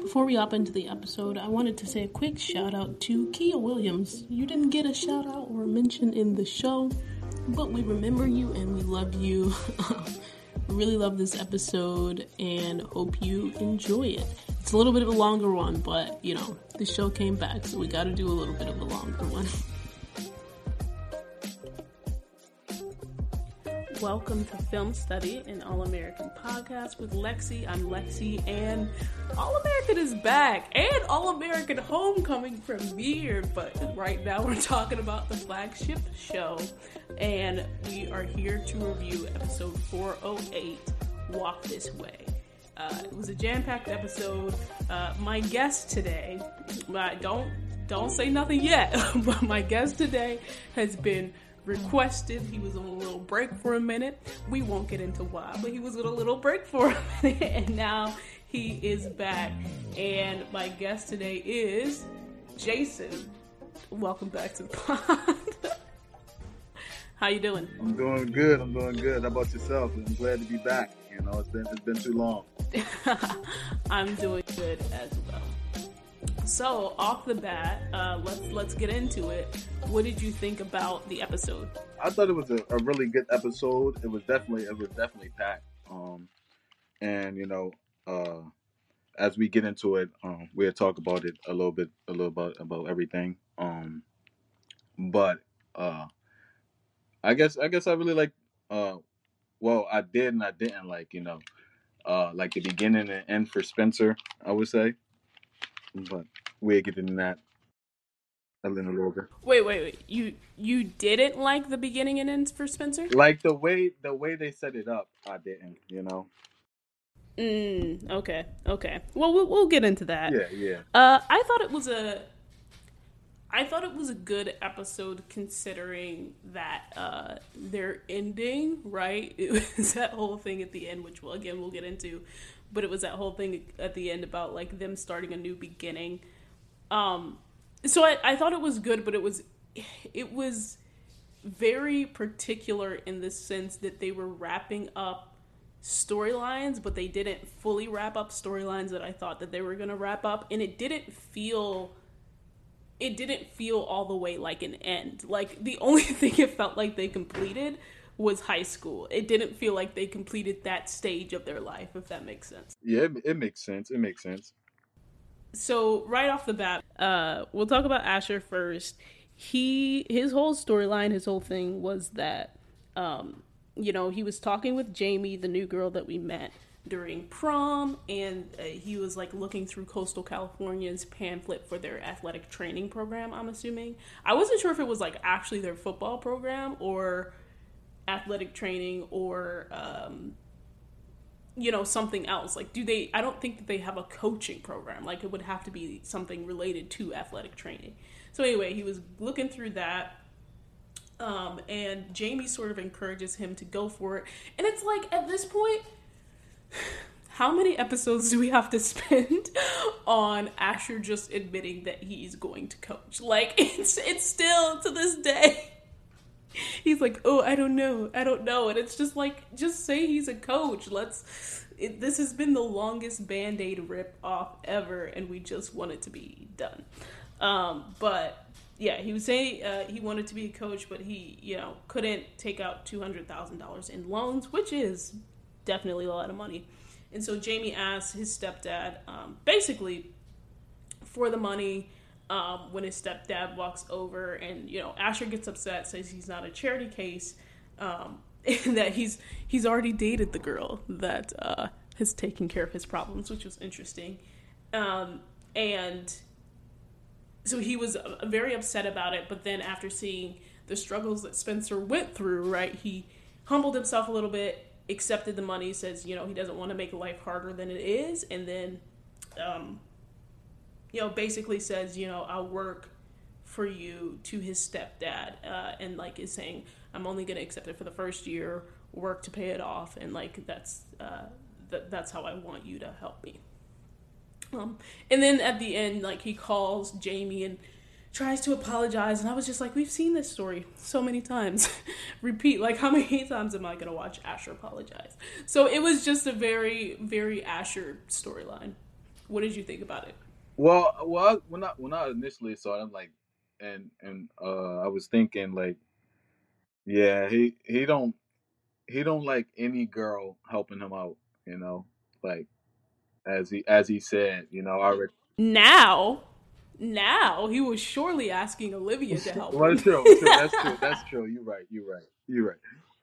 Before we hop into the episode, I wanted to say a quick shout out to Kia Williams. You didn't get a shout out or mention in the show, but we remember you and we love you. really love this episode and hope you enjoy it. It's a little bit of a longer one, but you know, the show came back, so we got to do a little bit of a longer one. Welcome to Film Study, an All American podcast with Lexi. I'm Lexi, and All American is back, and All American Homecoming premiered. But right now, we're talking about the flagship show, and we are here to review episode 408 Walk This Way. Uh, it was a jam-packed episode. Uh, my guest today, uh, don't don't say nothing yet, but my guest today has been requested. He was on a little break for a minute. We won't get into why, but he was on a little break for a minute, and now he is back. And my guest today is Jason. Welcome back to the pod. How you doing? I'm doing good. I'm doing good. How about yourself? I'm glad to be back. You know, it's been it's been too long. I'm doing good as well. So off the bat, uh, let's let's get into it. What did you think about the episode? I thought it was a, a really good episode. It was definitely it was definitely packed. Um, and you know, uh, as we get into it, um, we'll talk about it a little bit, a little about about everything. Um, but uh, I guess I guess I really like. Uh, well, I did and I didn't like. You know, uh, like the beginning and end for Spencer. I would say but we're get into that a little bit. Wait, wait, wait. You you didn't like the beginning and ends for Spencer? Like the way the way they set it up, I didn't. You know. Mm, okay, okay. Well, we'll we'll get into that. Yeah, yeah. Uh, I thought it was a. I thought it was a good episode considering that uh, their ending, right? It was that whole thing at the end, which well, again we'll get into, but it was that whole thing at the end about like them starting a new beginning. Um, so I, I thought it was good, but it was it was very particular in the sense that they were wrapping up storylines, but they didn't fully wrap up storylines that I thought that they were gonna wrap up, and it didn't feel it didn't feel all the way like an end. Like the only thing it felt like they completed was high school. It didn't feel like they completed that stage of their life, if that makes sense. Yeah, it, it makes sense. It makes sense. So right off the bat, uh, we'll talk about Asher first. He his whole storyline, his whole thing was that, um, you know, he was talking with Jamie, the new girl that we met during prom, and uh, he was like looking through Coastal California's pamphlet for their athletic training program. I'm assuming. I wasn't sure if it was like actually their football program or athletic training or um, you know something else? Like do they i don't think that they have a coaching program. Like it would have to be something related to athletic training. So anyway he was looking through that um, and jamie sort of encourages him to go for it. And it's like at this point how many episodes do we have to spend on Asher just admitting that he's going to coach? Like it's it's still to this day he's like, "Oh, I don't know, I don't know," and it's just like, just say he's a coach. Let's. It, this has been the longest band aid rip off ever, and we just want it to be done. Um, but yeah, he was saying uh, he wanted to be a coach, but he, you know, couldn't take out two hundred thousand dollars in loans, which is definitely a lot of money. And so Jamie asked his stepdad, um, basically, for the money um, when his stepdad walks over and you know Asher gets upset, says he's not a charity case, um, and that he's he's already dated the girl that uh, has taken care of his problems, which was interesting, um, and so he was uh, very upset about it. But then after seeing the struggles that Spencer went through, right, he humbled himself a little bit, accepted the money, says you know he doesn't want to make life harder than it is, and then. Um, you know, basically says, you know, I'll work for you to his stepdad, uh, and like is saying, I'm only going to accept it for the first year, work to pay it off, and like that's uh, th- that's how I want you to help me. Um, and then at the end, like he calls Jamie and tries to apologize, and I was just like, we've seen this story so many times. Repeat, like how many times am I going to watch Asher apologize? So it was just a very, very Asher storyline. What did you think about it? Well, well, when I when I initially saw it, I'm like, and and uh, I was thinking like, yeah, he he don't he don't like any girl helping him out, you know, like as he as he said, you know, already. Now, now he was surely asking Olivia to help. well, him. true, true. That's true. That's true. You're right. You're right. You're right.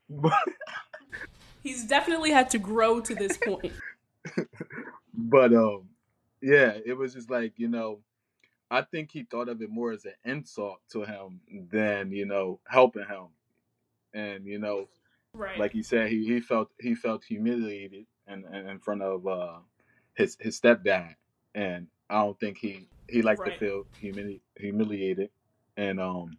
But He's definitely had to grow to this point. but um, yeah, it was just like you know, I think he thought of it more as an insult to him than you know helping him, and you know, Right. like he said, he, he felt he felt humiliated in, in, in front of uh, his his stepdad, and I don't think he he liked Right. to feel humili- humiliated, and um,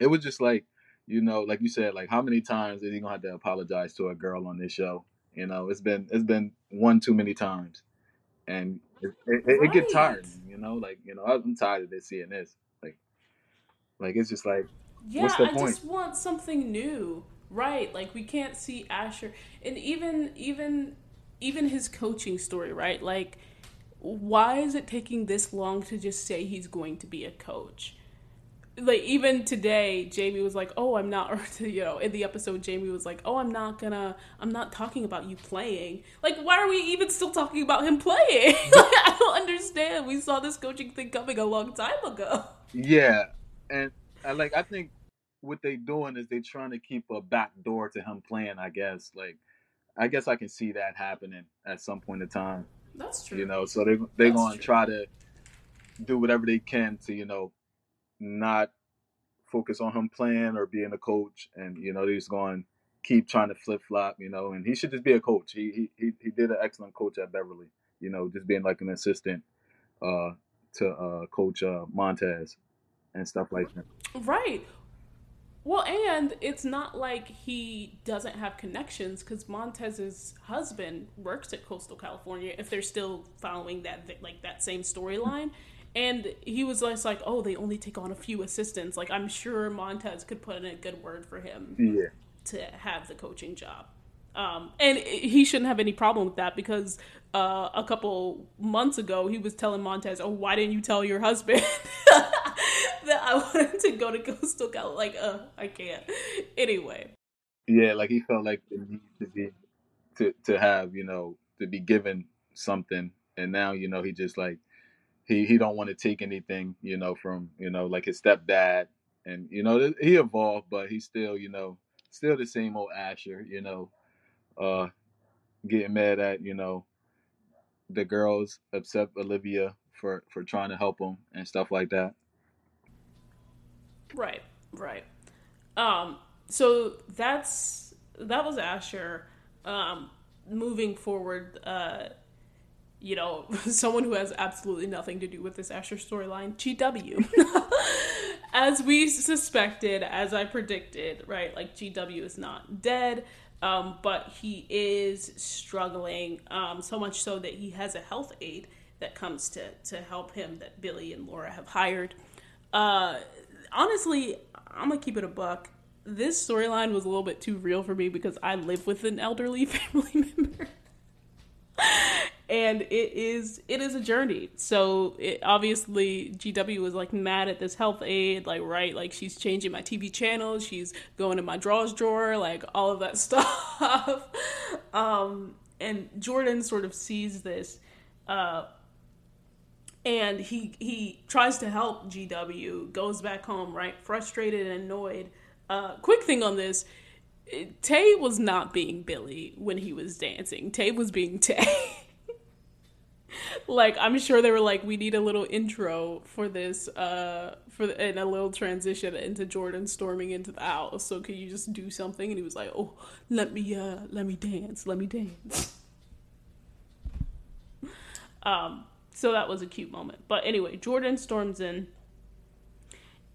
it was just like you know, like you said, like how many times is he gonna have to apologize to a girl on this show? You know, it's been it's been one too many times, and it, it, it, it get Right. tiring. You know, like you know, I'm tired of this seeing this. Like, like it's just like Yeah, What's the I point? just want something new. Right. Like we can't see Asher and even even even his coaching story, right? Like why is it taking this long to just say he's going to be a coach? Like even today, Jamie was like, "Oh, I'm not," or you know, in the episode, Jamie was like, "Oh, I'm not gonna, I'm not talking about you playing." Like, why are we even still talking about him playing? like, I don't understand. We saw this coaching thing coming a long time ago. Yeah, and I like I think what they doing is they trying to keep a back door to him playing. I guess like I guess I can see that happening at some point in time. That's true. You know, so they they That's gonna true. try to do whatever they can to you know not focus on him playing or being a coach, and you know they're going keep trying to flip flop. You know, and he should just be a coach. He he he, he did an excellent coach at Beverly. You know, just being like an assistant uh, to uh, Coach uh, Montez and stuff like that. Right. Well, and it's not like he doesn't have connections because Montez's husband works at Coastal California. If they're still following that like that same storyline, and he was just like, "Oh, they only take on a few assistants." Like I'm sure Montez could put in a good word for him Yeah. to have the coaching job. Um, and he shouldn't have any problem with that because uh, a couple months ago he was telling Montez, "Oh, why didn't you tell your husband that I wanted to go to Coastal Cal?" Like, uh, I can't. Anyway, Yeah, like he felt like the need to be to to have, you know, to be given something and now, you know, he just like he he don't want to take anything, you know, from, you know, like his stepdad and you know, he evolved, but he's still, you know, still the same old Asher, you know, uh getting mad at, you know, the girls except Olivia for for trying to help him and stuff like that. right, right. Um, so that's that was Asher. Um, moving forward, uh, you know, someone who has absolutely nothing to do with this Asher storyline, GW. as we suspected, as I predicted, right? Like GW is not dead, um, but he is struggling um, so much so that he has a health aide that comes to to help him that Billy and Laura have hired. Uh, honestly, I'm gonna keep it a buck. This storyline was a little bit too real for me because I live with an elderly family member and it is it is a journey. So it obviously gw was like mad at this health aid, like right like she's changing my tv channel she's going in my drawers drawer like all of that stuff. Um and jordan sort of sees this uh and he he tries to help gw goes back home right frustrated and annoyed. Uh quick thing on this taye was not being billy when he was dancing. Taye was being taye like I'm sure they were like, we need a little intro for this, uh, for the, and a little transition into Jordan storming into the house. So can you just do something? And he was like, oh, let me, uh, let me dance, let me dance. um, so that was a cute moment. But anyway, Jordan storms in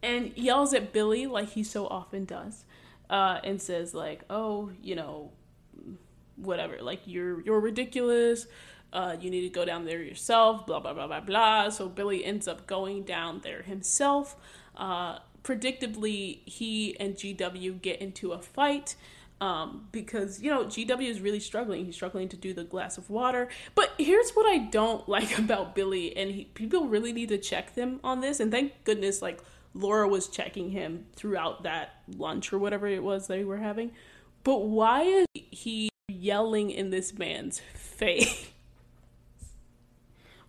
and yells at Billy like he so often does, uh, and says like, oh, you know, whatever, like you're you're ridiculous uh, you need to go down there yourself, blah, blah, blah, blah, blah. So Billy ends up going down there himself. Uh, predictably, he and GW get into a fight. um, because you know GW is really struggling. He's struggling to do the glass of water. But here's what I don't like about Billy, and he, people really need to check them on this. And thank goodness, like Laura was checking him throughout that lunch or whatever it was they were having. But why is he yelling in this man's face?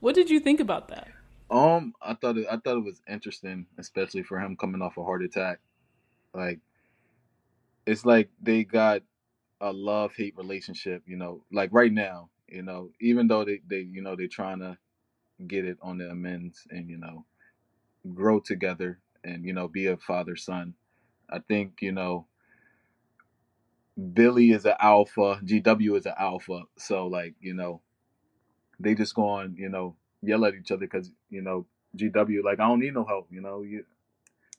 What did you think about that? Um, I thought it, I thought it was interesting, especially for him coming off a heart attack. Like, it's like they got a love hate relationship. You know, like right now. You know, even though they they you know they're trying to get it on the amends and you know grow together and you know be a father son. I think you know Billy is an alpha, GW is an alpha, so like you know they just go on you know yell at each other because you know GW like I don't need no help, you know you,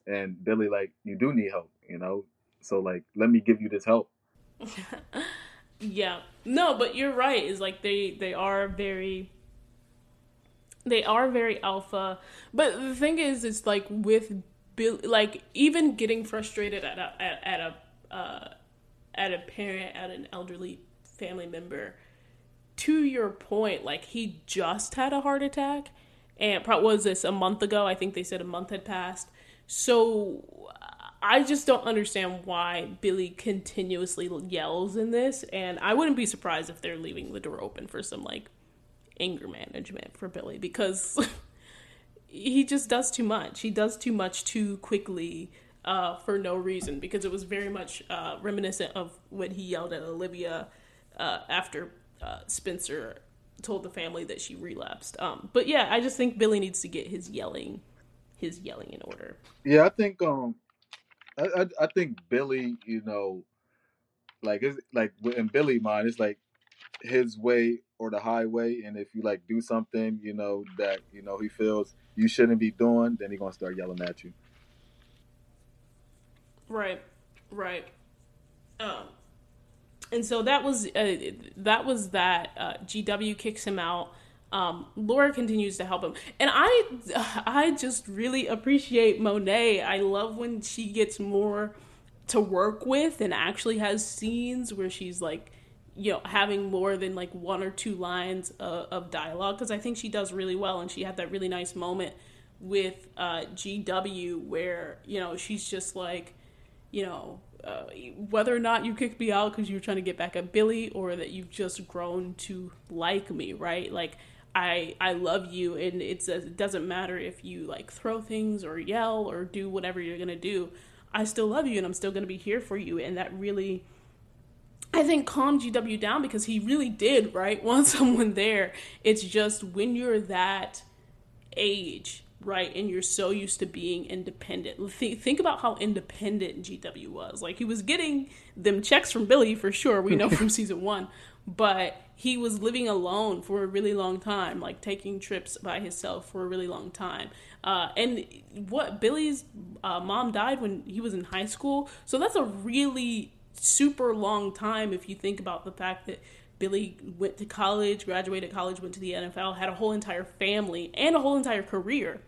and Billy like you do need help, you know, so like let me give you this help. yeah, no, but you're right. Is like they they are very they are very alpha, but the thing is, it's like with Bill, like even getting frustrated at a at, at a uh, at a parent at an elderly family member to your point, like he just had a heart attack, and what was this a month ago? I think they said a month had passed. So I just don't understand why Billy continuously yells in this, and I wouldn't be surprised if they're leaving the door open for some like anger management for Billy because he just does too much. He does too much too quickly uh, for no reason because it was very much uh, reminiscent of when he yelled at Olivia uh, after uh, Spencer told the family that she relapsed. Um, but yeah, I just think Billy needs to get his yelling, his yelling in order. Yeah, I think um, I I, I think Billy, you know, like it's like in Billy mind, it's like his way or the highway, and if you like do something, you know that you know he feels you shouldn't be doing, then he's gonna start yelling at you. Right, right. Um, and so that was uh, that was that. Uh, GW kicks him out. Um, Laura continues to help him, and I I just really appreciate Monet. I love when she gets more to work with and actually has scenes where she's like you know having more than like one or two lines of, of dialogue because i think she does really well and she had that really nice moment with uh, gw where you know she's just like you know uh, whether or not you kicked me out because you were trying to get back at Billy or that you've just grown to like me, right? Like I I love you, and it's a, it doesn't matter if you like throw things or yell or do whatever you're gonna do. I still love you, and I'm still gonna be here for you, and that really. I think calmed GW down because he really did, right? Want someone there. It's just when you're that age right? And you're so used to being independent. Think about how independent GW was. Like he was getting them checks from Billy for sure. We know from season one, but he was living alone for a really long time, like taking trips by himself for a really long time. Uh, and what Billy's uh, mom died when he was in high school, so that's a really super long time if you think about the fact that Billy went to college, graduated college, went to the NFL, had a whole entire family and a whole entire career.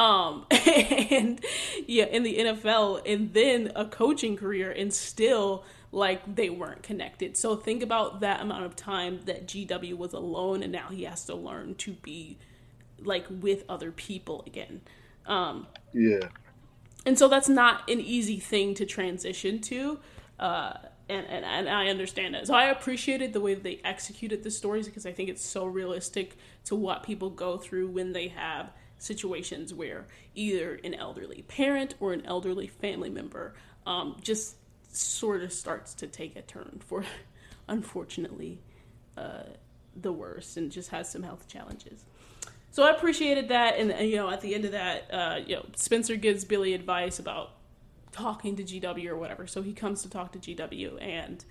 Um, and yeah, in the NFL, and then a coaching career, and still like they weren't connected. So think about that amount of time that GW was alone, and now he has to learn to be like with other people again. Um, yeah. And so that's not an easy thing to transition to. Uh, and, and, and I understand that. So I appreciated the way they executed the stories because I think it's so realistic to what people go through when they have situations where either an elderly parent or an elderly family member um, just sort of starts to take a turn for, unfortunately, uh, the worst and just has some health challenges. So I appreciated that, and, you know, at the end of that, uh, you know, Spencer gives Billy advice about talking to GW or whatever. So he comes to talk to GW, and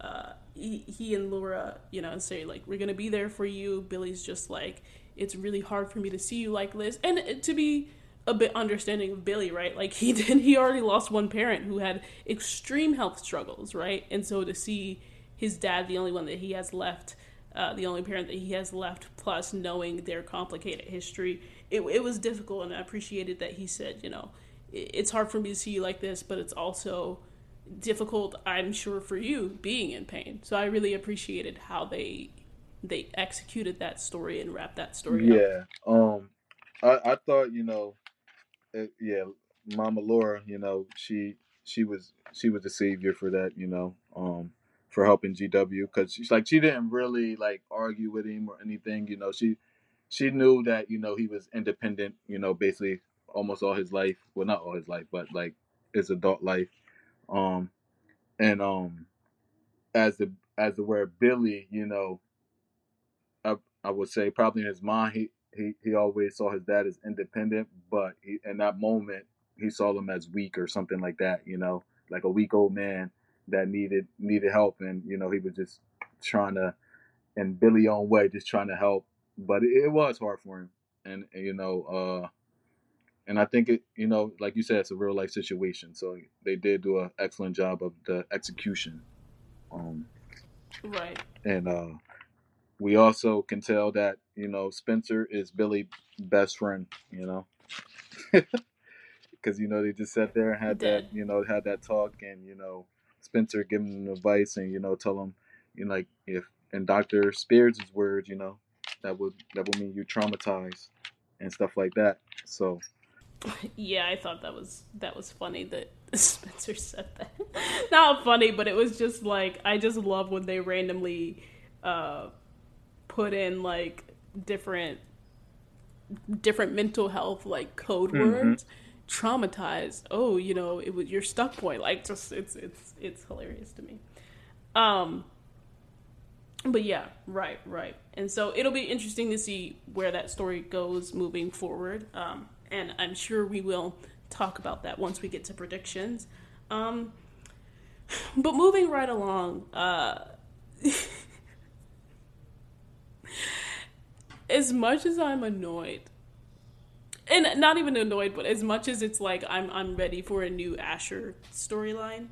uh, he, he and Laura, you know, say like, "We're gonna be there for you." Billy's just like, "It's really hard for me to see you like this," and to be a bit understanding of Billy, right? Like he did, he already lost one parent who had extreme health struggles, right? And so to see his dad, the only one that he has left, uh, the only parent that he has left, plus knowing their complicated history, it, it was difficult. And I appreciated that he said, you know, it's hard for me to see you like this, but it's also difficult, I'm sure, for you being in pain. So I really appreciated how they they executed that story and wrapped that story yeah. Up. Um, I I thought you know, it, yeah, Mama Laura, you know, she she was she was the savior for that, you know, um, for helping GW because she's like she didn't really like argue with him or anything, you know. She she knew that you know he was independent, you know, basically almost all his life. Well, not all his life, but like his adult life. Um, and um, as the as the word Billy, you know, I would say probably in his mind he he he always saw his dad as independent, but he, in that moment he saw him as weak or something like that. You know, like a weak old man that needed needed help, and you know he was just trying to, in Billy own way, just trying to help. But it, it was hard for him, and, and you know, uh, and I think it, you know, like you said, it's a real life situation. So they did do an excellent job of the execution. Um, right. And uh, we also can tell that you know Spencer is Billy's best friend. You know. because you know they just sat there and had that you know had that talk and you know Spencer giving him advice and you know tell him you know like if in Doctor Spears' words you know that would that would mean you traumatized and stuff like that so yeah I thought that was that was funny that Spencer said that not funny but it was just like I just love when they randomly uh put in like different different mental health like code mm-hmm. words traumatized. Oh, you know, it was your stuck point. Like just it's it's it's hilarious to me. Um but yeah, right, right. And so it'll be interesting to see where that story goes moving forward. Um and I'm sure we will talk about that once we get to predictions. Um but moving right along, uh as much as I'm annoyed and not even annoyed, but as much as it's like I'm I'm ready for a new Asher storyline.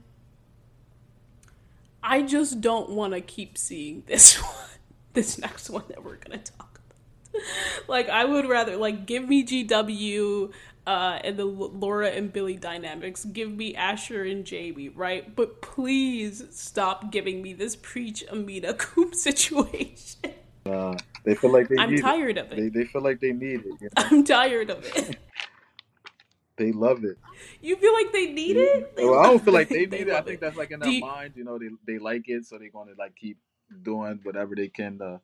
I just don't want to keep seeing this one, this next one that we're gonna talk about. like I would rather like give me GW uh, and the Laura and Billy dynamics. Give me Asher and Jamie, right? But please stop giving me this preach Amina Coop situation. Uh, they feel like they. I'm tired it. of it. They, they feel like they need it. You know? I'm tired of it. they love it. You feel like they need it? They well, I don't feel like they need it. I think it. that's like in their you... mind. You know, they they like it, so they're going to like keep doing whatever they can to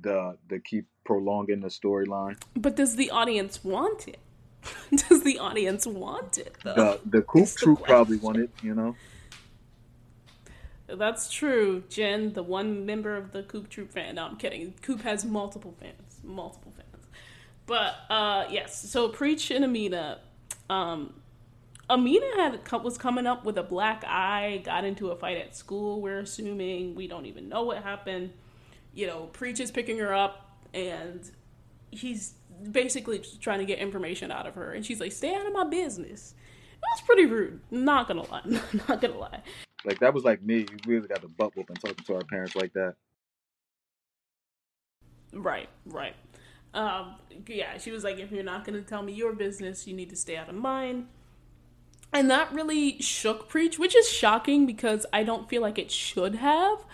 the to keep prolonging the storyline. But does the audience want it? does the audience want it though? The the Coop Troop probably want it. You know. That's true, Jen, the one member of the Coop Troop fan. No, I'm kidding. Coop has multiple fans, multiple fans. But uh, yes, so Preach and Amina. Um, Amina had was coming up with a black eye, got into a fight at school. We're assuming we don't even know what happened. You know, Preach is picking her up, and he's basically trying to get information out of her. And she's like, "Stay out of my business." That's pretty rude. Not gonna lie. Not gonna lie. Like that was like me. You really got the butt whooping talking to our parents like that. Right, right. Um, yeah, she was like, if you're not going to tell me your business, you need to stay out of mine. And that really shook Preach, which is shocking because I don't feel like it should have.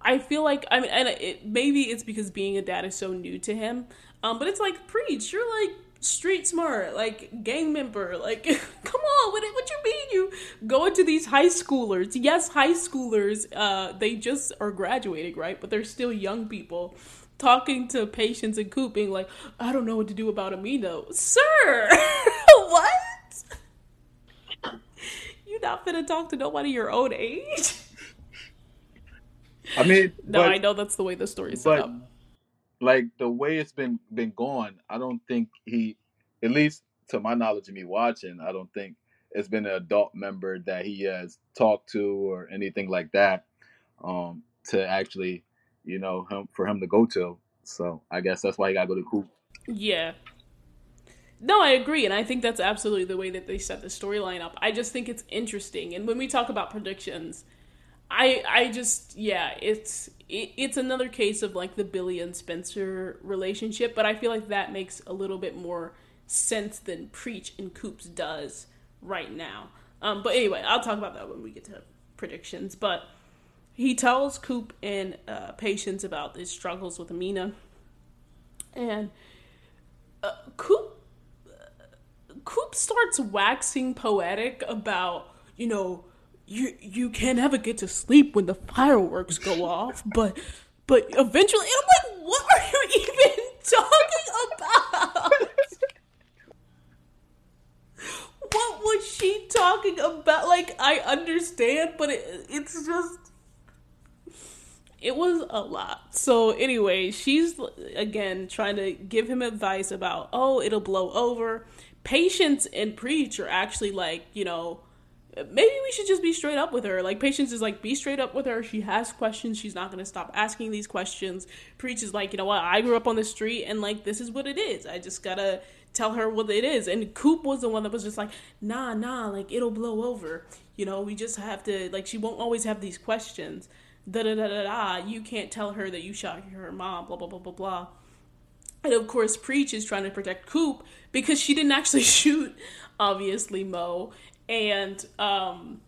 I feel like I mean, and it, maybe it's because being a dad is so new to him. Um, but it's like Preach, you're like street smart, like gang member. Like, come on, what, what you mean you go into these high schoolers? Yes, high schoolers, uh, they just are graduating, right? But they're still young people talking to Patience and cooping like, I don't know what to do about Amina. Sir, what? You not gonna talk to nobody your own age? I mean, no, but, I know that's the way the story's set up like the way it's been been going, I don't think he, at least to my knowledge of me watching, I don't think it's been an adult member that he has talked to or anything like that, um, to actually, you know, him for him to go to. So I guess that's why he got to go to Coop. Yeah. No, I agree, and I think that's absolutely the way that they set the storyline up. I just think it's interesting, and when we talk about predictions, I I just yeah, it's it, it's another case of like the Billy and Spencer relationship, but I feel like that makes a little bit more sense than Preach and Coops does right now. Um, but anyway, I'll talk about that when we get to predictions. But he tells Coop and uh, Patience about his struggles with Amina, and uh, Coop Coop starts waxing poetic about you know you you can't ever get to sleep when the fireworks go off, but but eventually, I'm like, what are you even talking about? what was she talking about? Like, I understand, but it, it's just. It was a lot. So, anyway, she's again trying to give him advice about, oh, it'll blow over. Patience and Preach are actually like, you know, maybe we should just be straight up with her. Like Patience is like, be straight up with her. She has questions. She's not gonna stop asking these questions. Preach is like, you know what? I grew up on the street, and like this is what it is. I just gotta tell her what it is. And Coop was the one that was just like, nah, nah, like it'll blow over. You know, we just have to like she won't always have these questions. Da da da da da. You can't tell her that you shot her mom. Blah blah blah blah blah. And of course, Preach is trying to protect Coop because she didn't actually shoot, obviously, Mo and um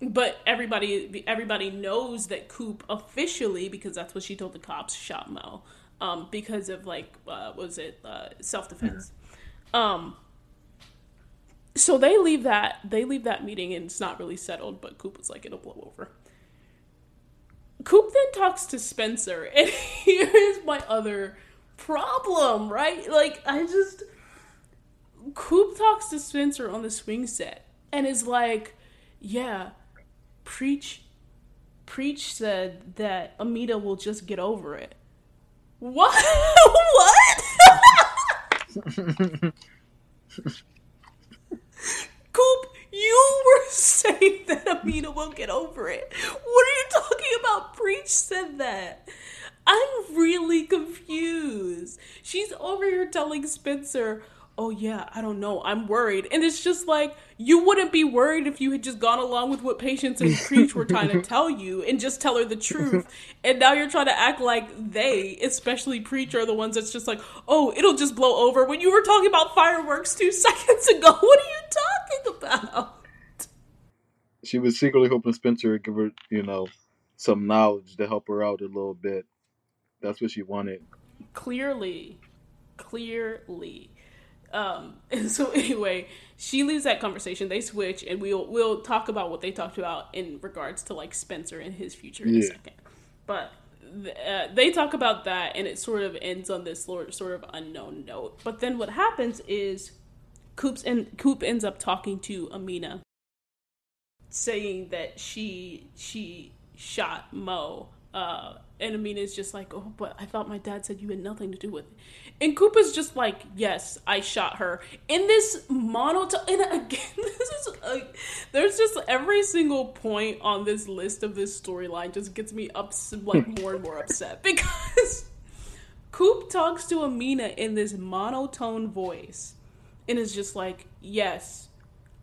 but everybody everybody knows that Coop officially because that's what she told the cops shot Mo um because of like uh, was it uh, self defense um so they leave that they leave that meeting and it's not really settled but Coop was like it'll blow over. Coop then talks to Spencer and here's my other problem right? Like I just Coop talks to Spencer on the swing set and is like, yeah, preach preach said that Amina will just get over it. What? what? Coop, you were saying that Amina won't get over it. What are you talking about? Preach said that. I'm really confused. She's over here telling Spencer, oh yeah, I don't know, I'm worried. And it's just like, you wouldn't be worried if you had just gone along with what Patience and Preach were trying to tell you and just tell her the truth. And now you're trying to act like they, especially Preach, are the ones that's just like, oh, it'll just blow over when you were talking about fireworks two seconds ago. What are you talking about? She was secretly hoping Spencer would give her, you know, some knowledge to help her out a little bit. That's what she wanted. Clearly. Clearly. Um, and so anyway, she leaves that conversation. They switch, and we'll we'll talk about what they talked about in regards to like Spencer and his future in yeah. a second. But uh, they talk about that, and it sort of ends on this sort of unknown note. But then what happens is, Coop's and Coop ends up talking to Amina, saying that she she shot Mo uh, and Amina's just like, oh, but I thought my dad said you had nothing to do with it. And Koopa's just like, yes, I shot her. In this monotone, and again, this is like, there's just every single point on this list of this storyline just gets me up, like more and more upset because Coop talks to Amina in this monotone voice and is just like, yes,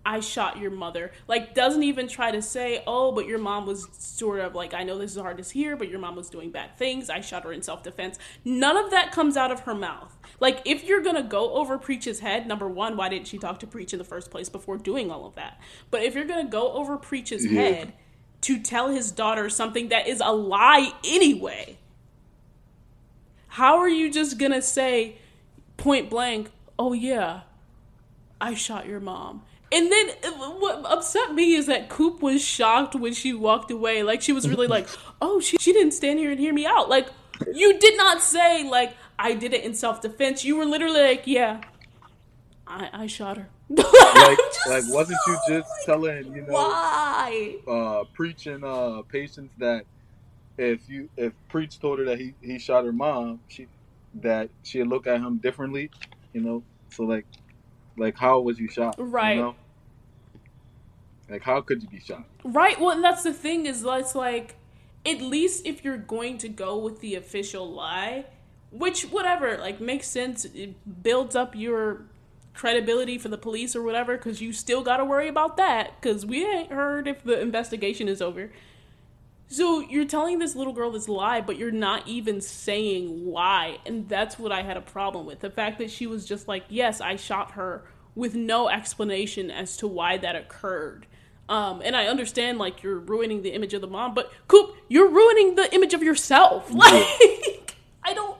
I shot your mother. Like, doesn't even try to say, oh, but your mom was sort of like, I know this is hard to hear, but your mom was doing bad things. I shot her in self defense. None of that comes out of her mouth. Like, if you're gonna go over Preach's head, number one, why didn't she talk to Preach in the first place before doing all of that? But if you're gonna go over Preach's yeah. head to tell his daughter something that is a lie anyway, how are you just gonna say point blank, oh yeah, I shot your mom? And then what upset me is that Coop was shocked when she walked away. Like she was really like, "Oh, she she didn't stand here and hear me out." Like you did not say like I did it in self defense. You were literally like, "Yeah, I I shot her." like like wasn't so, you just like, telling you know why uh preaching uh patience that if you if preach told her that he he shot her mom she that she'd look at him differently you know so like like, how was you shot? Right. You know? Like, how could you be shot? Right. Well, and that's the thing is, that's like, at least if you're going to go with the official lie, which whatever, like, makes sense. It builds up your credibility for the police or whatever, because you still got to worry about that, because we ain't heard if the investigation is over. So you're telling this little girl this lie, but you're not even saying why. And that's what I had a problem with. The fact that she was just like, yes, I shot her with no explanation as to why that occurred. Um, and I understand like you're ruining the image of the mom, but Coop, you're ruining the image of yourself. Like I don't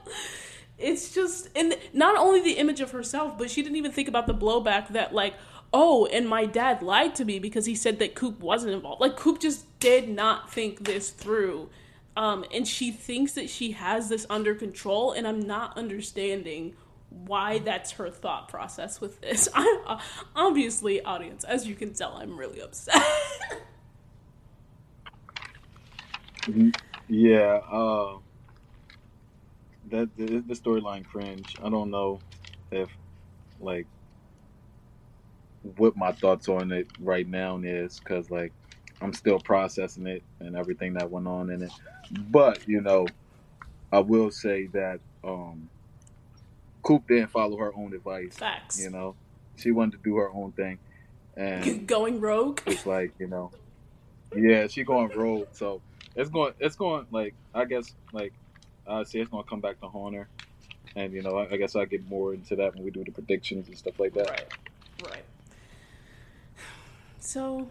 it's just and not only the image of herself, but she didn't even think about the blowback that like, oh, and my dad lied to me because he said that Coop wasn't involved. Like Coop just did not think this through. Um, and she thinks that she has this under control, and I'm not understanding why that's her thought process with this. I uh, obviously, audience, as you can tell, I'm really upset. yeah, uh, that the, the storyline cringe. I don't know if like what my thoughts on it right now is because like I'm still processing it and everything that went on in it. But you know, I will say that um Coop didn't follow her own advice. Facts. You know, she wanted to do her own thing, and going rogue. It's like you know, yeah, she going rogue. So it's going, it's going like I guess like I say it's going to come back to haunt her, and you know, I, I guess I get more into that when we do the predictions and stuff like that. Right. So,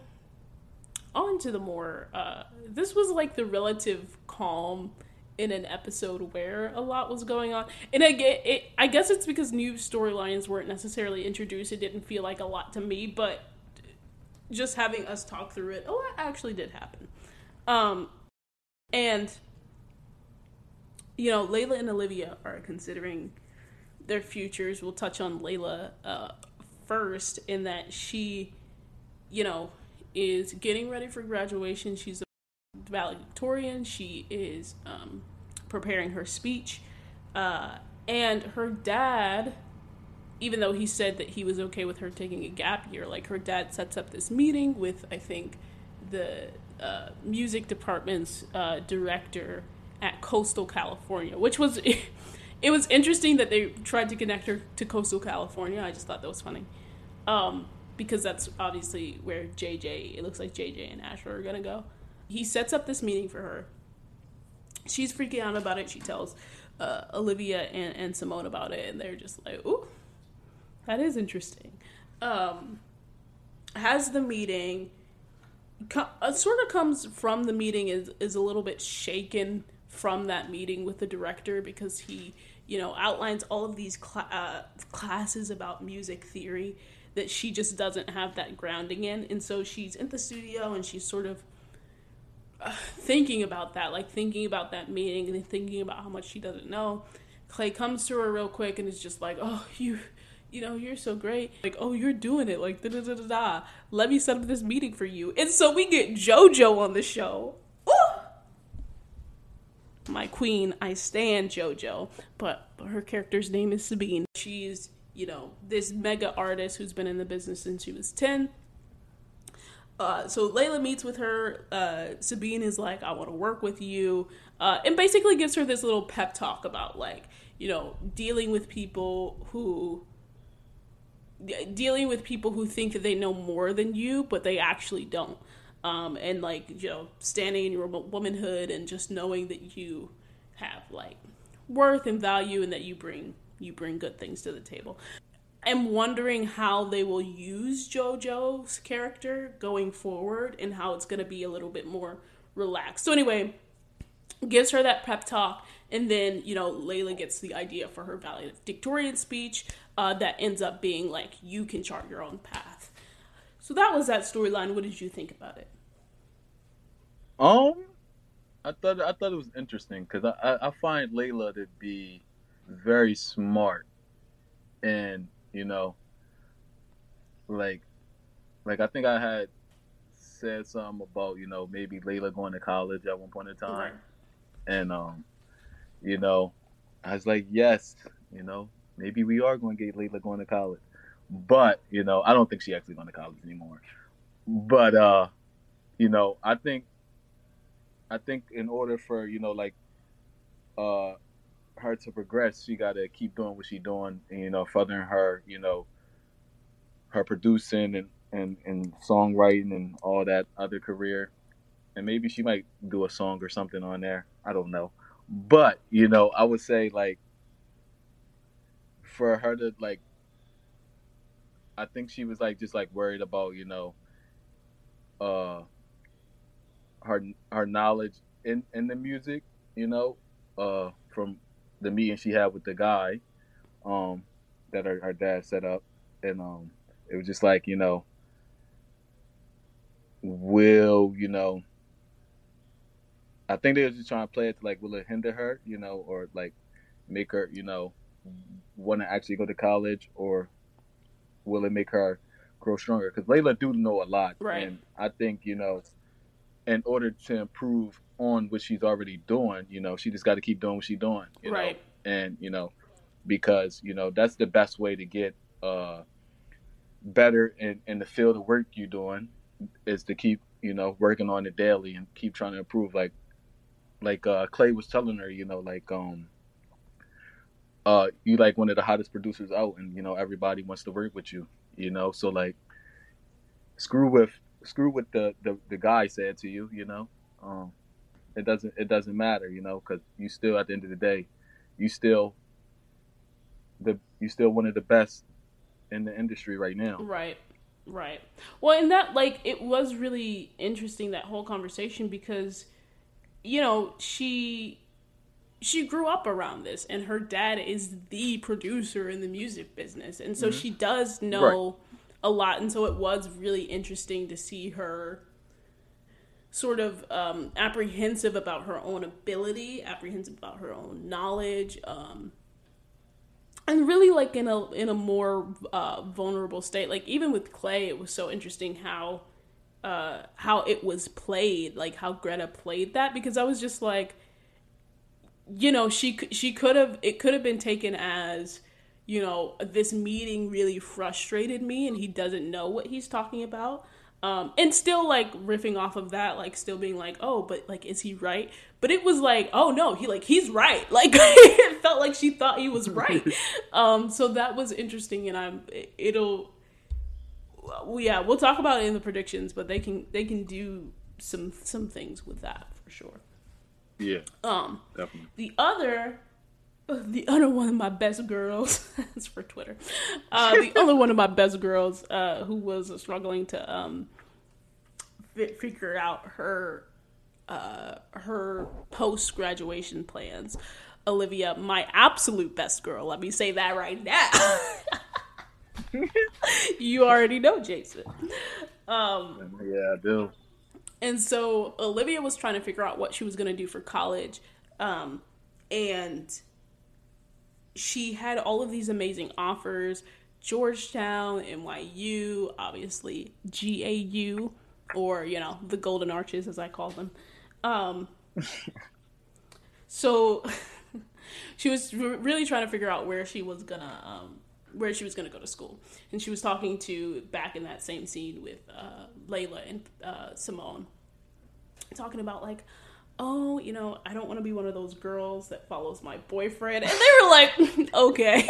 on to the more. Uh, this was like the relative calm in an episode where a lot was going on. And I it I guess it's because new storylines weren't necessarily introduced. It didn't feel like a lot to me, but just having us talk through it, a lot actually did happen. Um and you know, Layla and Olivia are considering their futures. We'll touch on Layla uh, first in that she, you know, is getting ready for graduation. She's a valedictorian. She is um, preparing her speech. Uh, and her dad, even though he said that he was okay with her taking a gap year, like her dad sets up this meeting with, I think, the uh, music department's uh, director at Coastal California, which was. it was interesting that they tried to connect her to Coastal California. I just thought that was funny. Um, because that's obviously where JJ, it looks like JJ and Asher are gonna go. He sets up this meeting for her she's freaking out about it. She tells uh, Olivia and, and Simone about it, and they're just like, "Ooh, that is interesting." Um, has the meeting co- uh, sort of comes from the meeting is is a little bit shaken from that meeting with the director because he you know outlines all of these cl- uh, classes about music theory that she just doesn't have that grounding in and so she's in the studio and she's sort of uh, thinking about that, like thinking about that meeting and thinking about how much she doesn't know. Clay comes to her real quick and is just like, "Oh, you, you know, you're so great. Like, oh, you're doing it. Like, da da da da da. Let me set up this meeting for you." And so we get JoJo on the show. Ooh! My queen, I stand JoJo, but her character's name is Sabine. She's, you know, this mega artist who's been in the business since she was ten uh, so Layla meets with her. Uh, Sabine is like, I want to work with you. Uh, and basically gives her this little pep talk about, like, you know, dealing with people who. Dealing with people who think that they know more than you, but they actually don't. Um, and, like, you know, standing in your womanhood and just knowing that you have, like, worth and value and that you bring you bring good things to the table I'm wondering how they will use JoJo's character going forward and how it's going to be a little bit more relaxed. So, anyway, gives her that pep talk, and then, you know, Layla gets the idea for her valedictorian speech uh, that ends up being like, you can chart your own path. So, that was that storyline. What did you think about it? Um, I thought I thought it was interesting because I, I, I find Layla to be very smart and you know like like i think i had said something about you know maybe layla going to college at one point in time. And um you know i was like yes you know maybe we are going to get layla going to college. But you know i don't think she actually going to college anymore. But uh you know i think i think in order for you know like uh her to progress, she got to keep doing what she's doing, and you know, furthering her, you know, her producing and and and songwriting and all that other career, and maybe she might do a song or something on there. I don't know, but you know, I would say like for her to like, I think she was like just like worried about you know, uh, her her knowledge in in the music, you know, uh, from the meeting she had with the guy, um, that her, her dad set up, and um, it was just like you know, will you know. I think they were just trying to play it to like, will it hinder her, you know, or like make her, you know, want to actually go to college, or will it make her grow stronger? Because Layla do know a lot, Right. and I think you know, in order to improve on what she's already doing, you know, she just got to keep doing what she's doing, you Right. know, and you know, because you know that's the best way to get uh better in in the field of work you're doing is to keep you know working on it daily and keep trying to improve like like uh clay was telling her you know like um uh you like one of the hottest producers out and you know everybody wants to work with you you know? So like screw with screw with the the, the guy said to you you know? Um it doesn't it doesn't matter you know because you still at the end of the day you still the you still one of the best in the industry right now Right. Right. Well, and that like it was really interesting that whole conversation because you know, she she grew up around this and her dad is the producer in the music business. And so mm-hmm. she does know a lot and so it was really interesting to see her sort of um, apprehensive about her own ability, apprehensive about her own knowledge, um, and really like in a in a more uh, vulnerable state. Like even with Clay, it was so interesting how uh, how it was played, like how Greta played that, because I was just like, you know, she she could have it could have been taken as you know this meeting really frustrated me and he doesn't know what he's talking about um and still like riffing off of that like still being like oh but like is he right? But it was like oh no he like he's right. Like it felt like she thought he was right. Um so that was interesting and i'm it'll well, yeah we'll talk about it in the predictions but they can they can do some some things with that for sure. Yeah. Um definitely. the other, the other one of my best girls, it's for Twitter. Uh, the other one of my best girls, uh, who was struggling to um, fi- figure out her uh, her post graduation plans. Olivia, my absolute best girl. Let me say that right now. you already know Jason. Um, yeah i do and so Olivia was trying to figure out what she was going to do for college. Um, and she had all of these amazing offers Georgetown, NYU, obviously GAU, or, you know, the Golden Arches, as I call them. Um, so she was re- really trying to figure out where she was to. Um, where she was going to go to school, and she was talking to back in that same scene with uh, Layla and uh, Simone, talking about like, oh, you know, I don't want to be one of those girls that follows my boyfriend, and they were like, okay,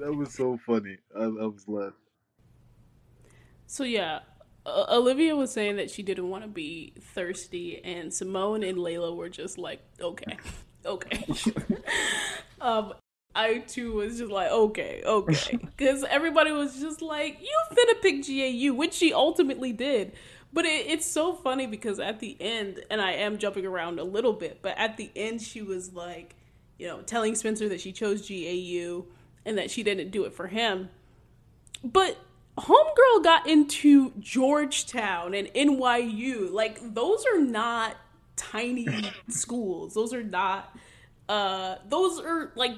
that was so funny i, I was laughing so yeah. Uh, Olivia was saying that she didn't want to be thirsty, and Simone and Layla were just like, okay, okay. um, I too was just like, okay, okay, because everybody was just like, you finna pick GAU, which she ultimately did. But it, it's so funny because at the end, and I am jumping around a little bit, but at the end, she was like, you know, telling Spencer that she chose GAU and that she didn't do it for him. But Homegirl got into Georgetown and NYU. Like, those are not tiny schools. Those are not, uh, those are like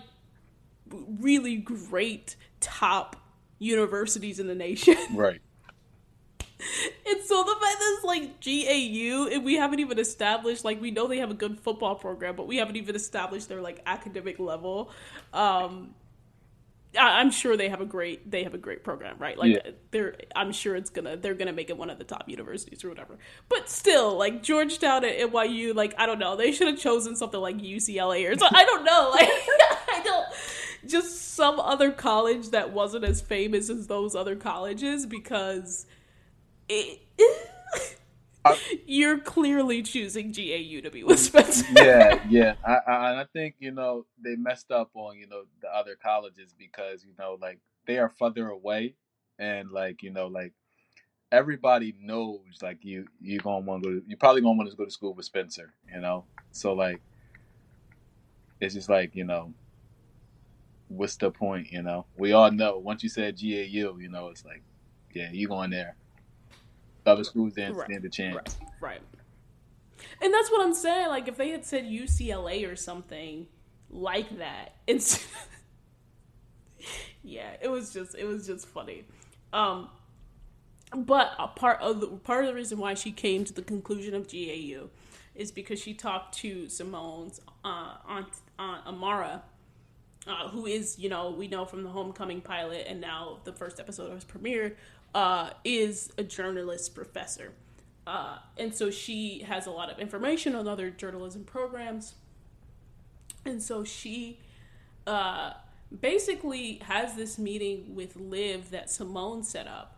really great top universities in the nation. right And so the fact that it's like GAU and we haven't even established like we know they have a good football program, but we haven't even established their like academic level. Um I, I'm sure they have a great they have a great program, right? Like Yeah. they're I'm sure it's gonna they're gonna make it one of the top universities or whatever. But still, like Georgetown and NYU, like I don't know, they should have chosen something like UCLA or so I don't know, like I don't just some other college that wasn't as famous as those other colleges because it You're clearly choosing GAU to be with Spencer. yeah, yeah. I, I I think you know they messed up on you know the other colleges because you know like they are further away, and like you know like everybody knows like you you gonna want to go. You probably gonna want to go to school with Spencer. You know, so like it's just like you know what's the point? You know, we all know once you said GAU, you know, it's like, yeah, you going there. Other schools didn't right. stand a chance. Right. right. And that's what I'm saying. Like, if they had said UCLA or something like that, it's yeah, it was just it was just funny. Um, but a part of the part of the reason why she came to the conclusion of GAU is because she talked to Simone's uh, aunt, aunt Amara, uh, who is, you know, we know from the Homecoming pilot and now the first episode was premiered, uh, is a journalist professor. Uh, and so she has a lot of information on other journalism programs. And so she uh, basically has this meeting with Liv that Simone set up.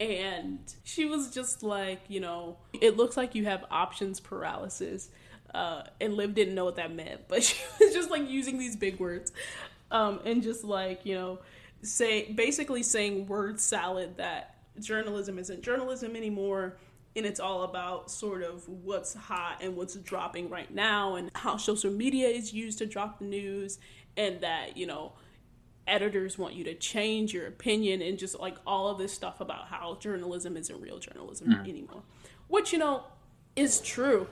And she was just like, you know, it looks like you have options paralysis uh, and Liv didn't know what that meant, but she was just like using these big words, um, and just like you know, say basically saying word salad that journalism isn't journalism anymore, and it's all about sort of what's hot and what's dropping right now, and how social media is used to drop the news, and that you know editors want you to change your opinion and just like all of this stuff about how journalism isn't real journalism mm. anymore which you know is true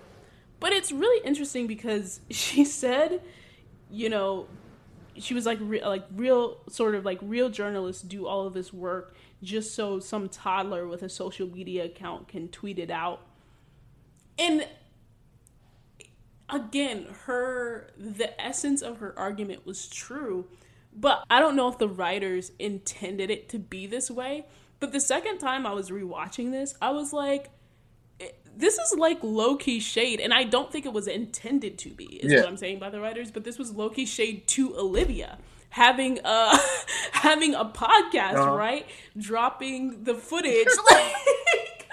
but it's really interesting because she said, you know, she was like re- like real sort of like real journalists do all of this work just so some toddler with a social media account can tweet it out. And again, her the essence of her argument was true, but I don't know if the writers intended it to be this way. But the second time I was rewatching this, I was like, this is like low key shade, and I don't think it was intended to be. Is yeah. what I'm saying by the writers, but this was low key shade to Olivia having a having a podcast, uh-huh. right? Dropping the footage. like,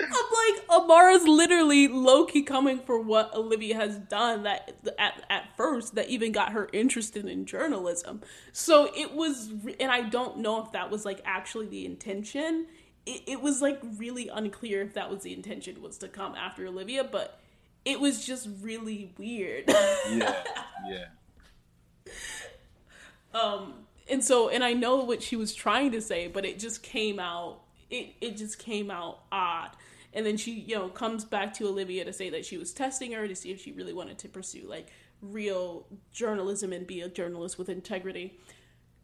I'm like Amara's literally low key coming for what Olivia has done that at at first that even got her interested in journalism. So it was, and I don't know if that was like actually the intention it, it was like really unclear if that was the intention was to come after Olivia, but it was just really weird. yeah, yeah. Um, and so, and I know what she was trying to say, but it just came out. It it just came out odd. And then she, you know, comes back to Olivia to say that she was testing her to see if she really wanted to pursue like real journalism and be a journalist with integrity.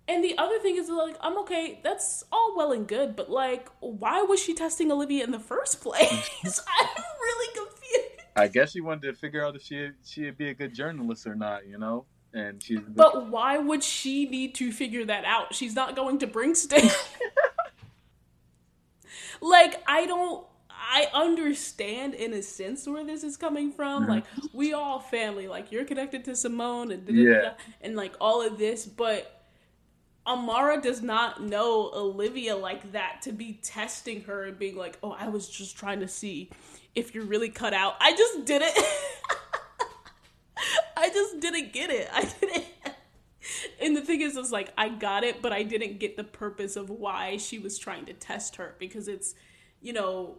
And the other thing is like, I'm okay, that's all well and good, but like, why was she testing Olivia in the first place? I'm really confused. I guess she wanted to figure out if she she'd be a good journalist or not, you know. And she's but why would she need to figure that out? She's not going to bring Bringston. like I don't I understand in a sense where this is coming from. Mm-hmm. Like we all family. Like you're connected to Simone and yeah. and like all of this, but Amara does not know Olivia like that to be testing her and being like, "Oh, I was just trying to see if you're really cut out." I just didn't. I just didn't get it. I didn't. And the thing is, is like I got it, but I didn't get the purpose of why she was trying to test her because it's, you know,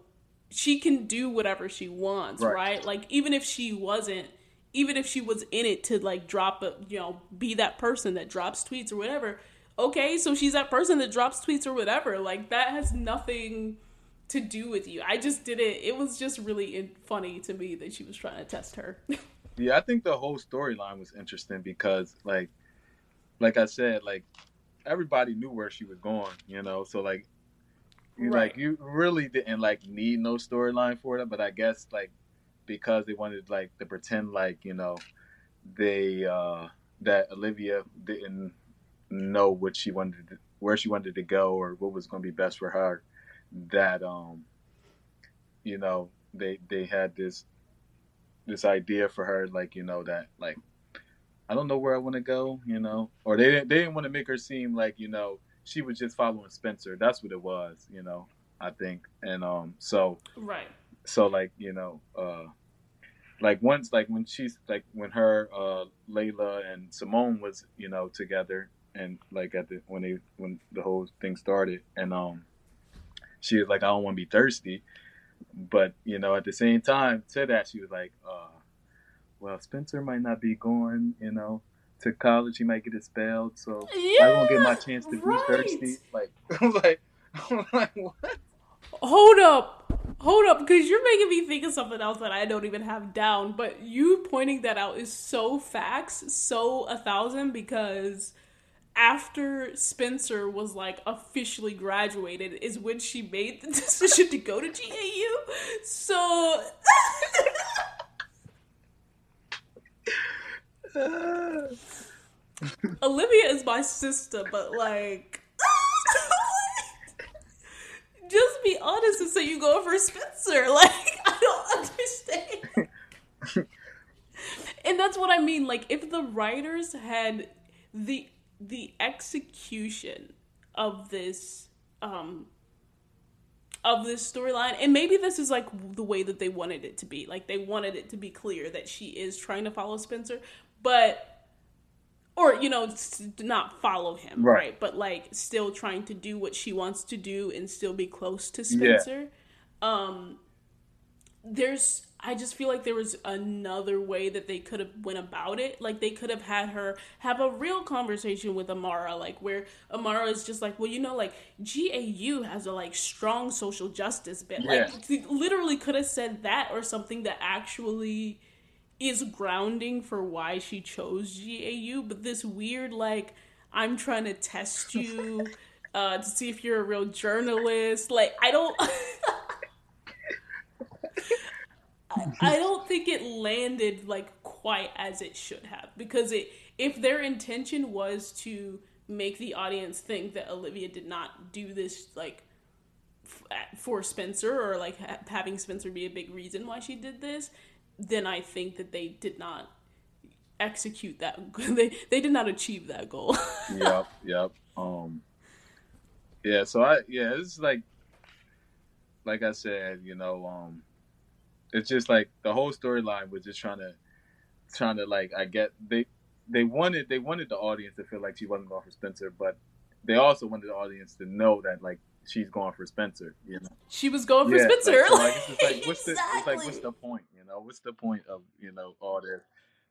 she can do whatever she wants, right? right? Like even if she wasn't even if she was in it to like drop a you know be that person that drops tweets or whatever okay, so she's that person that drops tweets or whatever. Like that has nothing to do with you. I just did it. It was just really funny to me that she was trying to test her. yeah, I think the whole storyline was interesting because, like, like I said, like everybody knew where she was going, you know. So like, you right. like you really didn't like need no storyline for it, but I guess like because they wanted like to pretend like you know they uh that Olivia didn't know what she wanted to, where she wanted to go or what was going to be best for her that um you know they they had this this idea for her like you know that like I don't know where I want to go you know? Or they didn't they didn't want to make her seem like you know she was just following Spencer. That's what it was you know I think. And um so right. so like you know, uh, like once like when she's like when her uh, Layla and Simone was you know together and like at the when they when the whole thing started and um she was like I don't want to be thirsty, but you know at the same time to that she was like uh well Spencer might not be going you know to college he might get expelled so yeah, I won't get my chance to right. be thirsty like I'm like I'm like what hold up hold up because you're making me think of something else that i don't even have down but you pointing that out is so facts so a thousand because after spencer was like officially graduated is when she made the decision to go to gau so olivia is my sister but like just be honest and say you go for Spencer. Like, I don't understand. and that's what I mean. Like, if the writers had the the execution of this um of this storyline and maybe this is like the way that they wanted it to be like they wanted it to be clear that she is trying to follow spencer but or you know not follow him right. right. but like still trying to do what she wants to do and still be close to spencer yeah. um there's i just feel like there was another way that they could have went about it like they could have had her have a real conversation with amara like where amara is just like well you know like gau has a like strong social justice bit yeah. like literally could have said that or something that actually is grounding for why she chose GAU, but this weird like I'm trying to test you uh, to see if you're a real journalist. Like I don't. I, don't think it landed like quite as it should have because it if their intention was to make the audience think that Olivia did not do this like f- for Spencer or like ha- having Spencer be a big reason why she did this then I think that they did not execute that. they they did not achieve that goal. yep, yep. Um, yeah. So I yeah, it's like like I said, you know, um, it's just like the whole storyline was just trying to trying to like I get they they wanted they wanted the audience to feel like she wasn't going for Spencer, but they also wanted the audience to know that like she's going for Spencer. You know, she was going for yeah, Spencer. Like, so, like, it's like what's exactly. the like what's the point? You know, what's the point of you know all this?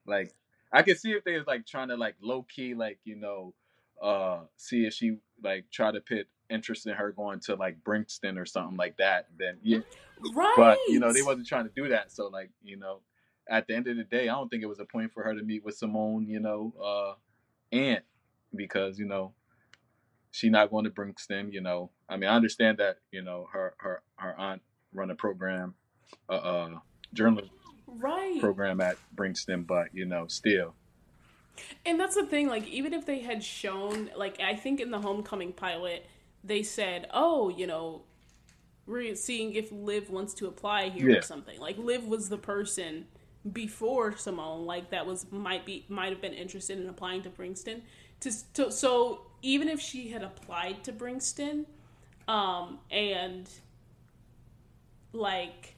Like, I could see if they was like trying to like low key like you know, uh, see if she like try to pit interest in her going to like Bringston or something like that. Then yeah, right. But you know, they wasn't trying to do that. So like you know, at the end of the day, I don't think it was a point for her to meet with Simone. You know, uh, aunt because you know she not going to Bringston. You know, I mean, I understand that you know her her her aunt run a program, uh, uh journalism right program at Bringston, but you know, still. And that's the thing. Like, even if they had shown, like, I think in the homecoming pilot, they said, "Oh, you know, we're seeing if Liv wants to apply here yeah. or something." Like, Liv was the person before Simone, like that was might be might have been interested in applying to Bringston. To, to so even if she had applied to Bringston, um, and like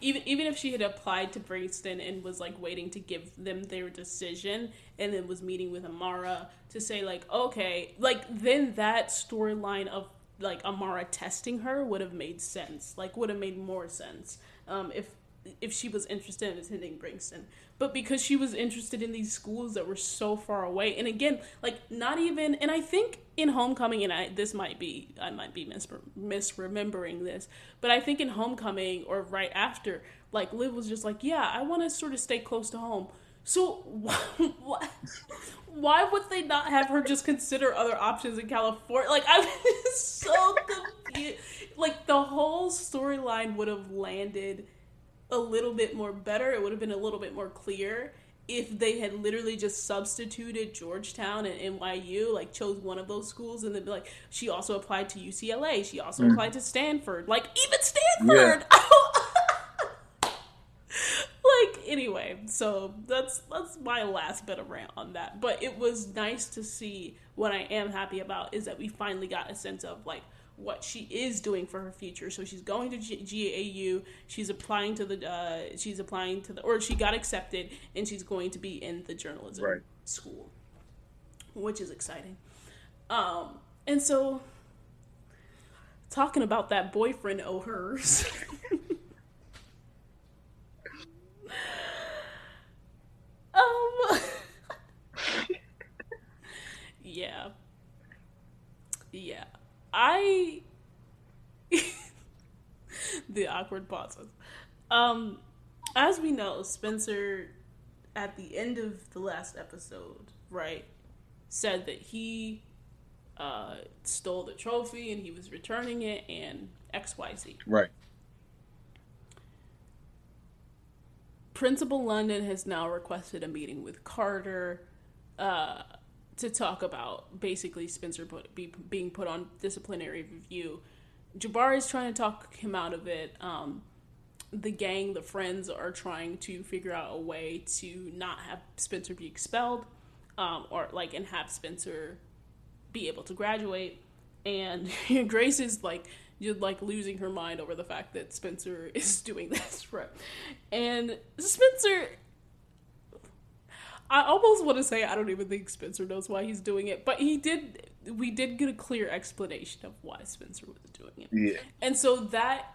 even even if she had applied to Bringston and was like waiting to give them their decision and then was meeting with Amara to say like okay like then that storyline of like Amara testing her would have made sense like would have made more sense um, if if she was interested in attending Bringston but because she was interested in these schools that were so far away. And again like not even and i think in homecoming and i this might be i might be mis- misremembering this but i think in homecoming or right after like liv was just like yeah i want to sort of stay close to home. So why, why would they not have her just consider other options in california? Like i'm so confused. Like the whole storyline would have landed a little bit more better. It would have been a little bit more clear if they had literally just substituted Georgetown and NYU, like chose one of those schools, and then be like, she also applied to UCLA. She also mm. applied to Stanford. Like even Stanford. Yeah. like anyway, so that's that's my last bit of rant on that. But it was nice to see. What I am happy about is that we finally got a sense of like what she is doing for her future. So she's going to G- GAU. She's applying to the. Uh, she's applying to the, or she got accepted, and she's going to be in the journalism Right. school, which is exciting. Um, and so talking about that boyfriend o hers. um. yeah. Yeah. I. the awkward pauses. Um, as we know, Spencer, at the end of the last episode, right, said that he uh, stole the trophy and he was returning it and XYZ. Right. Principal London has now requested a meeting with Carter uh, to talk about basically Spencer put, be, being put on disciplinary review. Jabari is trying to talk him out of it. Um, the gang, the friends, are trying to figure out a way to not have Spencer be expelled, um, or like and have Spencer be able to graduate. And Grace is like you're like losing her mind over the fact that Spencer is doing this, right? And Spencer I almost want to say I don't even think Spencer knows why he's doing it, but he did we did get a clear explanation of why Spencer was doing it. Yeah. And so that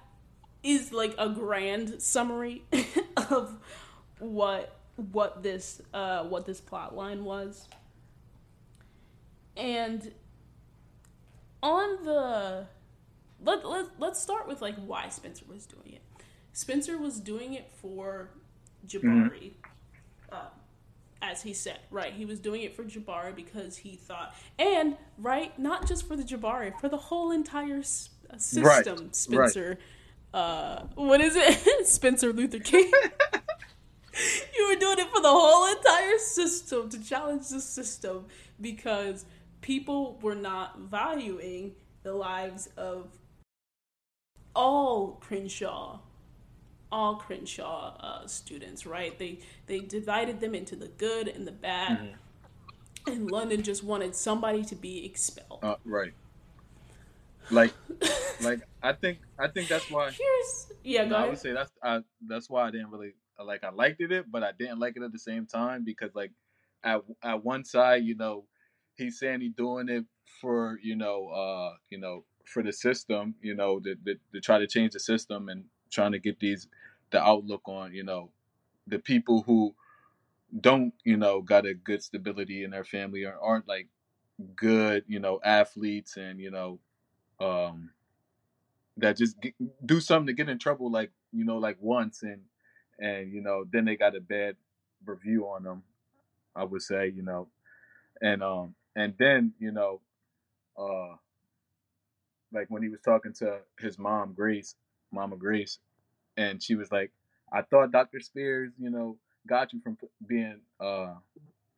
is like a grand summary of what what this uh what this plot line was. And on the let, let let's start with like why Spencer was doing it. Spencer was doing it for Jabari. Uh, as he said, right? He was doing it for Jabari because he thought, and right, not just for the Jabari, for the whole entire uh, system. Right, Spencer, uh, what is it? Spencer Luther King. you were doing it for the whole entire system to challenge the system because people were not valuing the lives of all Crenshaw all Crenshaw uh, students, right? They they divided them into the good and the bad, Mm-hmm. and London just wanted somebody to be expelled. Uh, right. Like, like I think I think that's why. Here's yeah, go I would say that's I, that's why I didn't really like. I liked it, but I didn't like it at the same time because like at at one side, you know, he's saying he's doing it for you know, uh, you know, for the system, you know, to, to, to try to change the system and trying to get these the outlook on you know the people who don't you know got a good stability in their family or aren't like good you know athletes and you know um that just get, do something to get in trouble like you know like once and and you know then they got a bad review on them i would say you know and um and then you know uh like when he was talking to his mom grace mama grace and she was like i thought dr spears you know got you from being uh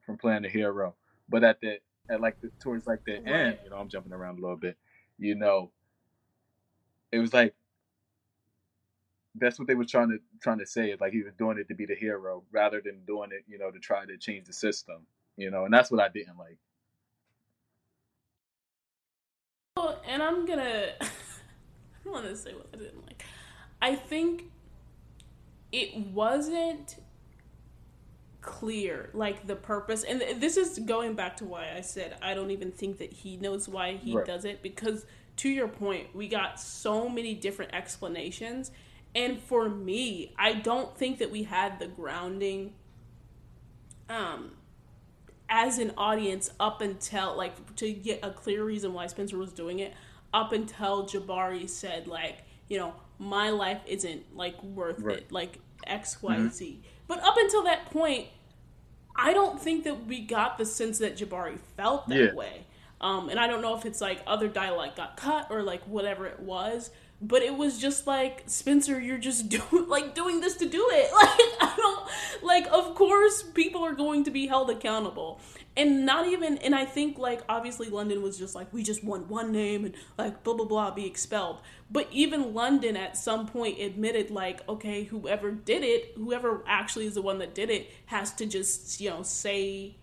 from playing the hero but at the at like the towards like the Right. end you know i'm jumping around a little bit you know it was like that's what they were trying to trying to say is like he was doing it to be the hero rather than doing it you know to try to change the system you know and that's what i didn't like Well, and I'm gonna. I want to say what I didn't like. I think it wasn't clear, like the purpose, and this is going back to why I said I don't even think that he knows why he Right. does it because, to your point, we got so many different explanations, and for me, I don't think that we had the grounding. Um, as an audience up until like to get a clear reason why Spencer was doing it up until Jabari said like you know my life isn't like worth Right. it like X Y Z but up until that point I don't think that we got the sense that Jabari felt that Yeah. way um and I don't know if it's like other dialogue got cut or like whatever it was but it was just like Spencer you're just doing like doing this to do it. Like I don't like of course people are going to be held accountable. And not even and I think like obviously London was just like we just want one name and like blah blah blah be expelled. But even London at some point admitted like okay whoever did it whoever actually is the one that did it has to just you know say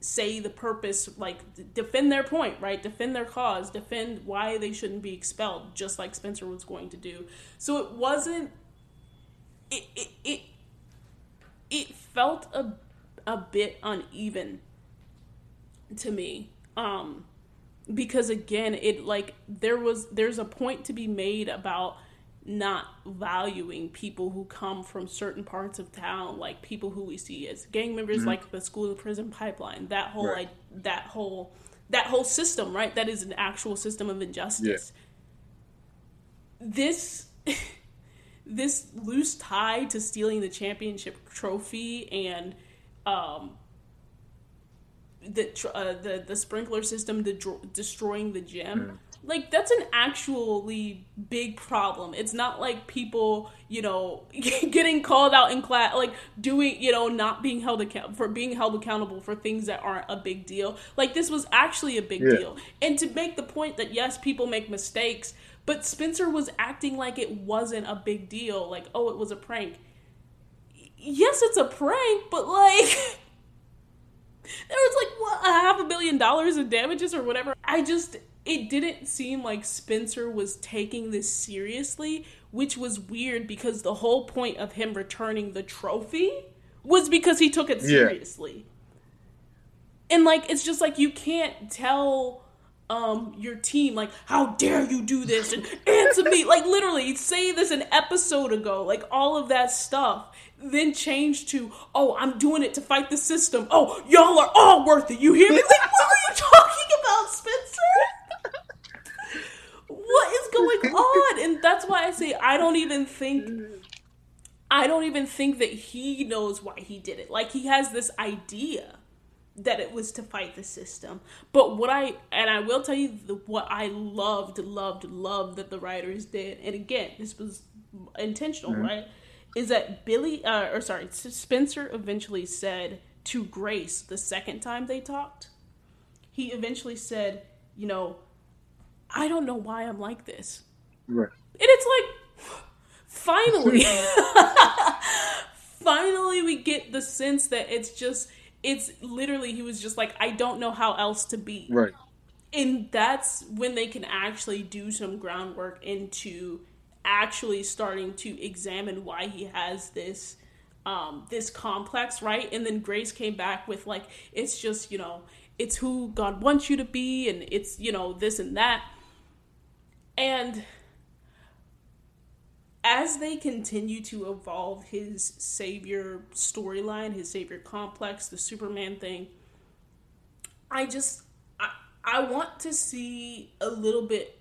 say the purpose, like defend their point, right? Defend their cause, defend why they shouldn't be expelled, just like Spencer was going to do. So it wasn't. It it it, it felt a a bit uneven to me. Um, because again, it like there was there's a point to be made about not valuing people who come from certain parts of town, like people who we see as gang members, mm-hmm. like the school to prison pipeline. That whole right. like that whole that whole system, right? That is an actual system of injustice. Yeah. This this loose tie to stealing the championship trophy and um the uh, the the sprinkler system de- destroying the gym. Mm like that's an actually big problem. It's not like people you know getting called out in class like doing you know not being held account for being held accountable for things that aren't a big deal. Like this was actually a big yeah. deal. And to make the point that yes people make mistakes but spencer was acting like it wasn't a big deal. Like oh it was a prank. Yes it's a prank but like there was like what a half a billion dollars in damages or whatever. I just it didn't seem like Spencer was taking this seriously, which was weird because the whole point of him returning the trophy was because he took it seriously. Yeah. And like it's just like you can't tell um your team like how dare you do this and answer me? Like literally say this an episode ago like all of that stuff then change to oh i'm doing it to fight the system. Oh y'all are all worth it. You hear me? Like what are you talking about spencer what is going on? And that's why I say I don't even think I don't even think that he knows why he did it. Like he has this idea that it was to fight the system. But what I and I will tell you the, what I loved, loved, loved that the writers did. And again, this was intentional, mm-hmm. right? Is that Billy uh, or sorry, Spencer eventually said to Grace the second time they talked. He eventually said, you know, I don't know why I'm like this. Right. And it's like, finally, finally, we get the sense that it's just, it's literally, he was just like, I don't know how else to be. Right. And that's when they can actually do some groundwork into actually starting to examine why he has this um this complex right and then grace came back with like it's just you know it's who god wants you to be and it's you know this and that and as they continue to evolve his savior storyline, his savior complex, the Superman thing, I just I, I want to see a little bit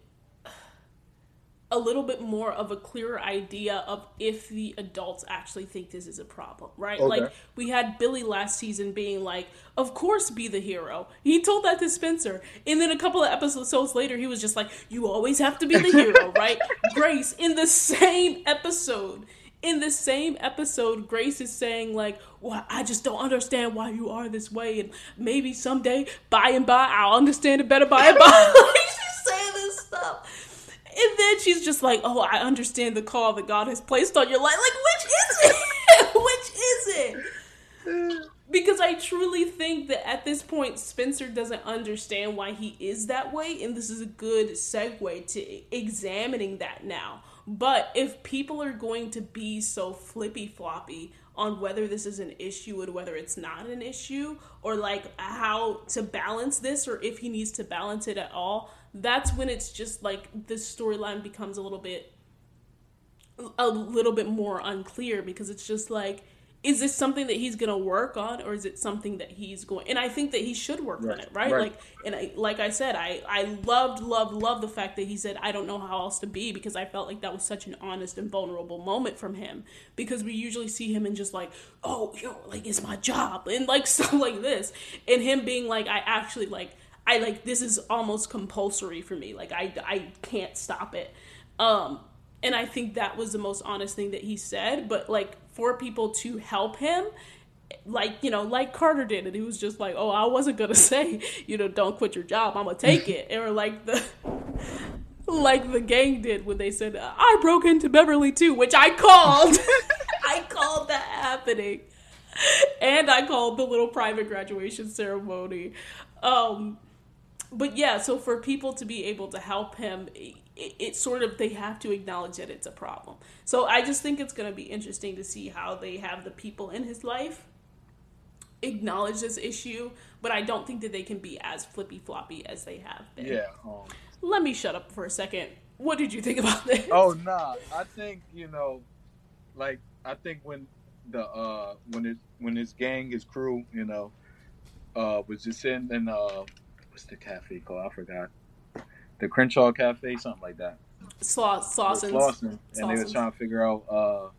a little bit more of a clearer idea of if the adults actually think this is a problem, right? Okay. Like we had Billy last season being like, "Of course, be the hero." He told that to Spencer, and then a couple of episodes later, he was just like, "You always have to be the hero, right?" Grace in the same episode. In the same episode, Grace is saying like, "Well, I just don't understand why you are this way, and maybe someday, by and by, I'll understand it better by and by." she's saying this stuff and then she's just like, "Oh, I understand the call that God has placed on your life." Like, which is it? which is it? Because I truly think that at this point, Spencer doesn't understand why he is that way, and this is a good segue to examining that now. But if people are going to be so flippy floppy on whether this is an issue and whether it's not an issue, or like how to balance this, or if he needs to balance it at all, that's when it's just like this storyline becomes a little bit a little bit more unclear because it's just like is this something that he's going to work on or is it something that he's going and i think that he should work right. on it right? right, like and I, like i said i i loved loved loved the fact that he said i don't know how else to be because i felt like that was such an honest and vulnerable moment from him because we usually see him in just like oh yo like it's my job and like stuff like this and him being like i actually like I like this is almost compulsory for me. Like I I can't stop it. Um and I think that was the most honest thing that he said, but like for people to help him like you know like carter did and he was just like oh i wasn't gonna say you know don't quit your job i'm gonna take it or like the like the gang did when they said i broke into beverly too which i called i called that happening and I called the little private graduation ceremony. Um, but yeah, so for people to be able to help him, it, it, sort of they have to acknowledge that it's a problem. So I just think it's going to be interesting to see how they have the people in his life acknowledge this issue, but I don't think that they can be as flippy floppy as they have been. Yeah. Um, Let me shut up for a second. What did you think about this? Oh nah, I think you know, like I think when the uh when it when his gang, his crew, you know, uh was just in in uh what's the cafe called? I forgot. The Crenshaw Cafe, something like that. Slaw Slauson. Slauson. And they were trying to figure out uh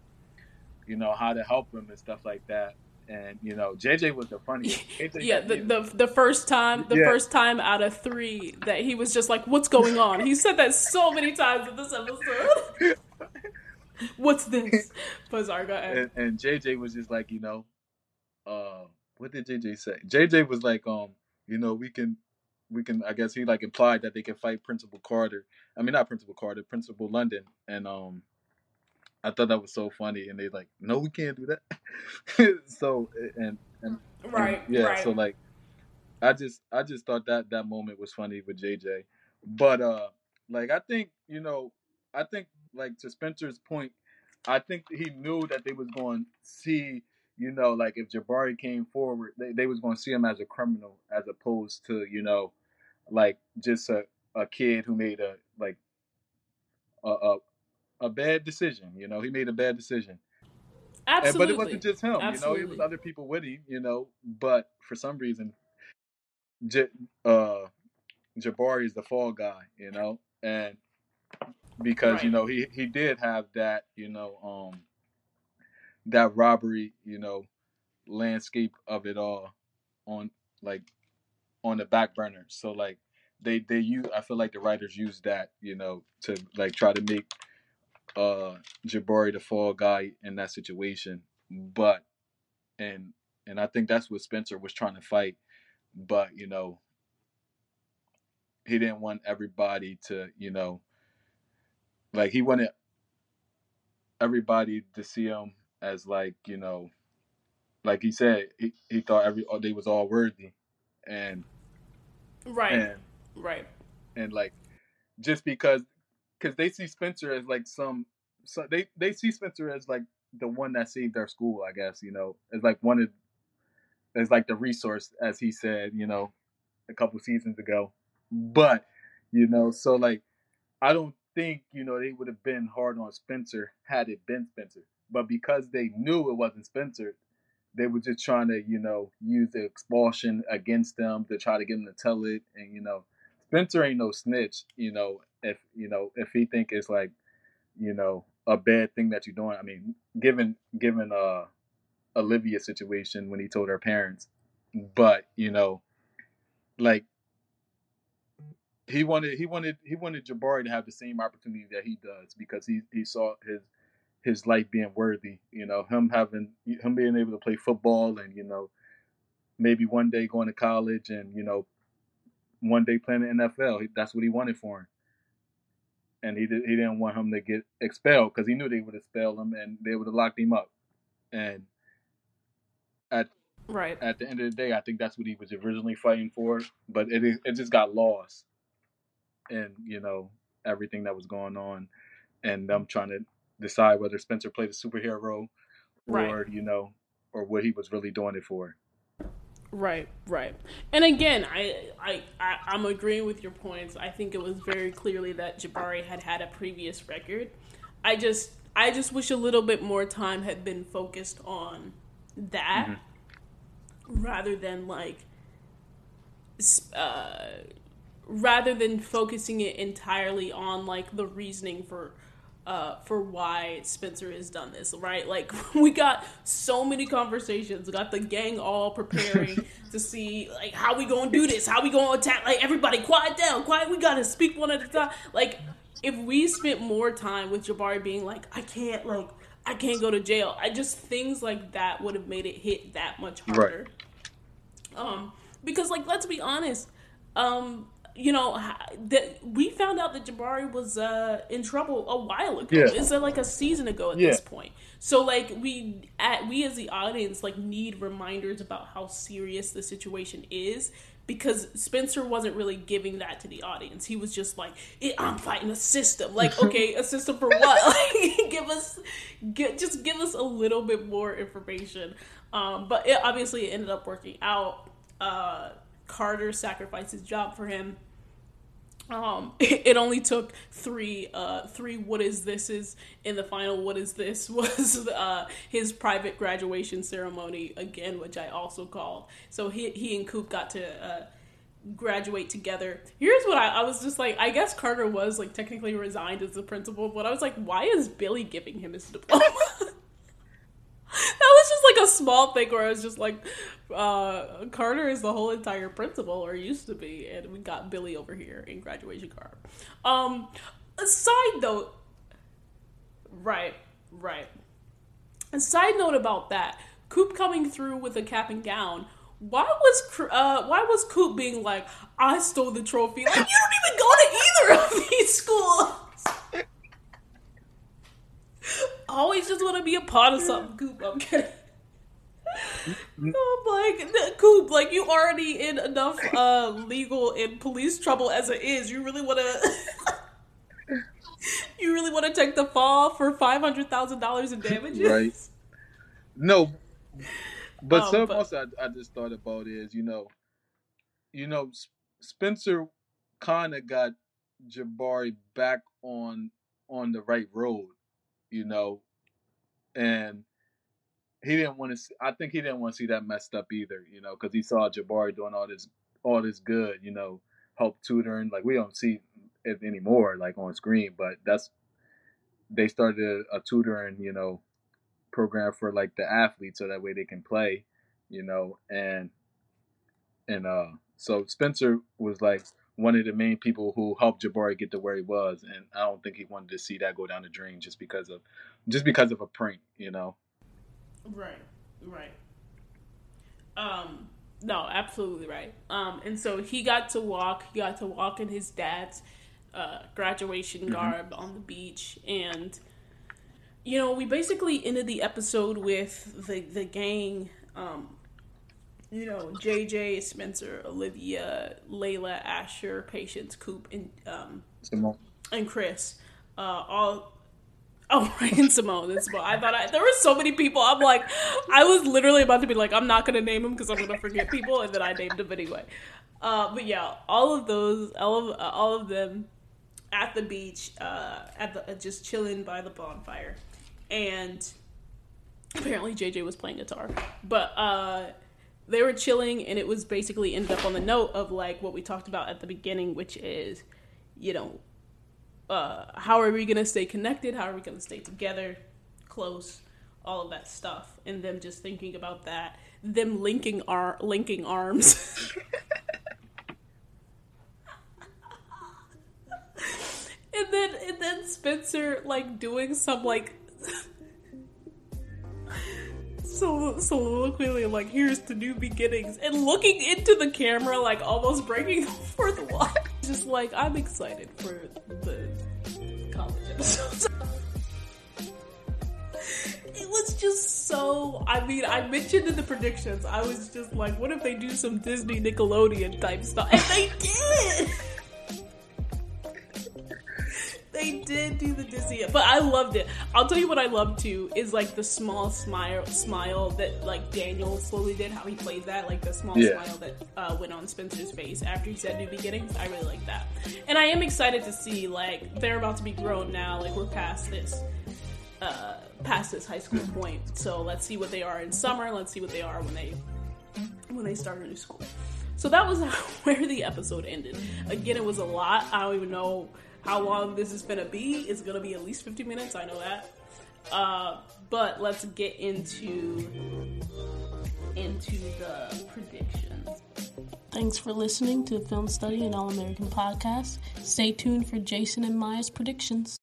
you know, how to help him and stuff like that and you know JJ was the funniest. yeah, the, the, the first time, the yeah. first time out of three that he was just like, "What's going on?" He said that so many times in this episode. What's this, Pazarga? And, and JJ was just like, you know, uh, what did JJ say? JJ was like, um, you know, we can, we can. I guess he like implied that they can fight Principal Carter. I mean, not Principal Carter, Principal London, and um, I thought that was so funny, and they like, no, we can't do that. so and and right, and, yeah, right. so like, I just I just thought that that moment was funny with JJ, but uh, like I think you know, I think like to Spencer's point, I think he knew that they was going to see, you know, like if Jabari came forward, they they was going to see him as a criminal as opposed to you know, like just a a kid who made a like a, a, a bad decision. You know, he made a bad decision. Absolutely. And, but it wasn't just him. Absolutely. You know, it was other people with him. You know, but for some reason, J- uh, Jabari is the fall guy. You know, and because right. you know he he did have that you know um that robbery you know landscape of it all on like on the back burner so like they they use i feel like the writers use that you know to like try to make uh Jabari the fall guy in that situation. But and and I think that's what Spencer was trying to fight. But, you know, he didn't want everybody to, you know, like he wanted everybody to see him as like, you know, like he said, he, he thought every they was all worthy. And Right. And, right. And like just because because they see Spencer as like some, so they they see Spencer as like the one that saved their school. I guess you know, as like one of, as like the resource, as he said, you know, a couple seasons ago. But you know, so like, I don't think you know they would have been hard on Spencer had it been Spencer. But because they knew it wasn't Spencer, they were just trying to, you know, use the expulsion against them to try to get them to tell it. And, you know, Spencer ain't no snitch, you know, if you know if he think it's like you know a bad thing that you're doing. I mean, given given uh Olivia's situation when he told her parents, but you know, like he wanted he wanted he wanted Jabari to have the same opportunity that he does because he he saw his his life being worthy. You know, him having him being able to play football and you know maybe one day going to college and you know one day playing the NFL. That's what he wanted for him and he did, he didn't want him to get expelled because he knew they would expel him and they would have locked him up. And at right at the end of the day, I think that's what he was originally fighting for, but it it just got lost, and you know everything that was going on, and them trying to decide whether Spencer played a superhero, right. or you know, or what he was really doing it for. Right, right. And again, I, I, I, am agreeing with your points. I think it was very clearly that Jabari had had a previous record. I just, I just wish a little bit more time had been focused on that mm-hmm. rather than like, uh, rather than focusing it entirely on like the reasoning for uh, for why Spencer has done this, right? Like we got so many conversations, we got the gang all preparing to see like how we gonna do this, how we gonna attack. Like everybody, quiet down, quiet. We gotta speak one at a time. Like if we spent more time with Jabari being like, I can't, like I can't go to jail. I just things like that would have made it hit that much harder. Right. Um, because like let's be honest, um, you know that we found out that Jabari was uh, in trouble a while ago. Yeah. Is it like a season ago at Yeah. this point? So like we at we as the audience like need reminders about how serious the situation is because Spencer wasn't really giving that to the audience. He was just like, "Eh, "I'm fighting a system." Like, okay, a system for what? Like, give us, get just give us a little bit more information. Um, but it obviously ended up working out. Uh, Carter sacrificed his job for him. Um, it only took three, uh, three what is this is in the final what is this was uh, his private graduation ceremony again, which I also called. So he he and Coop got to uh, graduate together. Here's what I, I was just like. I guess Carter was like technically resigned as the principal, but I was like, why is Billy giving him his diploma? that was just like a small thing where I was just like, uh, Carter is the whole entire principal, or used to be, and we got Billy over here in graduation card. Um, a side note, right, right. A side note about that, Coop coming through with a cap and gown. Why was uh, why was Coop being like, I stole the trophy? Like you don't even go to either of these schools. Always just want to be a part of something, Coop. I'm kidding. I'm like, Coop, like you already in enough uh, legal and police trouble as it is. You really want to, you really want to take the fall for five hundred thousand dollars in damages? Right. No, but Um, something but- else I, I just thought about is you know, you know, S- Spencer kind of got Jabari back on on the right road, you know, and he didn't want to. I think he didn't want to see that messed up either, you know, because he saw Jabari doing all this all this good, you know, help tutoring. Like we don't see it anymore, like on screen, but that's they started a, a tutoring, you know, program for like the athletes so that way they can play, you know, and and uh so Spencer was like one of the main people who helped Jabari get to where he was and I don't think he wanted to see that go down the drain just because of just because of a prank, you know. Right, right. Um, no, absolutely right. Um, and so he got to walk. He got to walk in his dad's uh, graduation garb on the beach, and you know, we basically ended the episode with the the gang. Um, you know, JJ, Spencer, Olivia, Layla, Asher, Patience, Coop, and um, Simone. and Chris, uh, all. Oh, and Simone. And Simone. I thought I, there were so many people. I'm like, I was literally about to be like, I'm not gonna name them because I'm gonna forget people, and then I named them anyway. Uh, but yeah, all of those, all of uh, all of them, at the beach, uh, at the uh, just chilling by the bonfire, and apparently JJ was playing guitar, but uh, they were chilling, and it was basically ended up on the note of like what we talked about at the beginning, which is, you know, uh, how are we gonna stay connected? How are we gonna stay together, close, all of that stuff, and them just thinking about that, them linking ar- linking arms. and then and then Spencer like doing some like so soliloquy like here's to new beginnings and looking into the camera like almost breaking the fourth wall. Just like I'm excited for the college episodes. It was just so. I mean, I mentioned in the predictions, I was just like, what if they do some Disney Nickelodeon type stuff? And they did! they did do the Disney, but I loved it. I'll tell you what I loved too is like the small smile, smile that like Daniel slowly did. How he played that, like the small Yeah. smile that uh, went on Spencer's face after he said "New Beginnings." I really like that, and I am excited to see like they're about to be grown now. Like we're past this, uh, past this high school point. So let's see what they are in summer. Let's see what they are when they when they start a new school. So that was where the episode ended. Again, it was a lot. I don't even know how long this is gonna be. It's gonna be at least 50 minutes. I know that. Uh, but let's get into into the predictions. Thanks for listening to Film Study and All American Podcast. Stay tuned for Jason and Maya's predictions.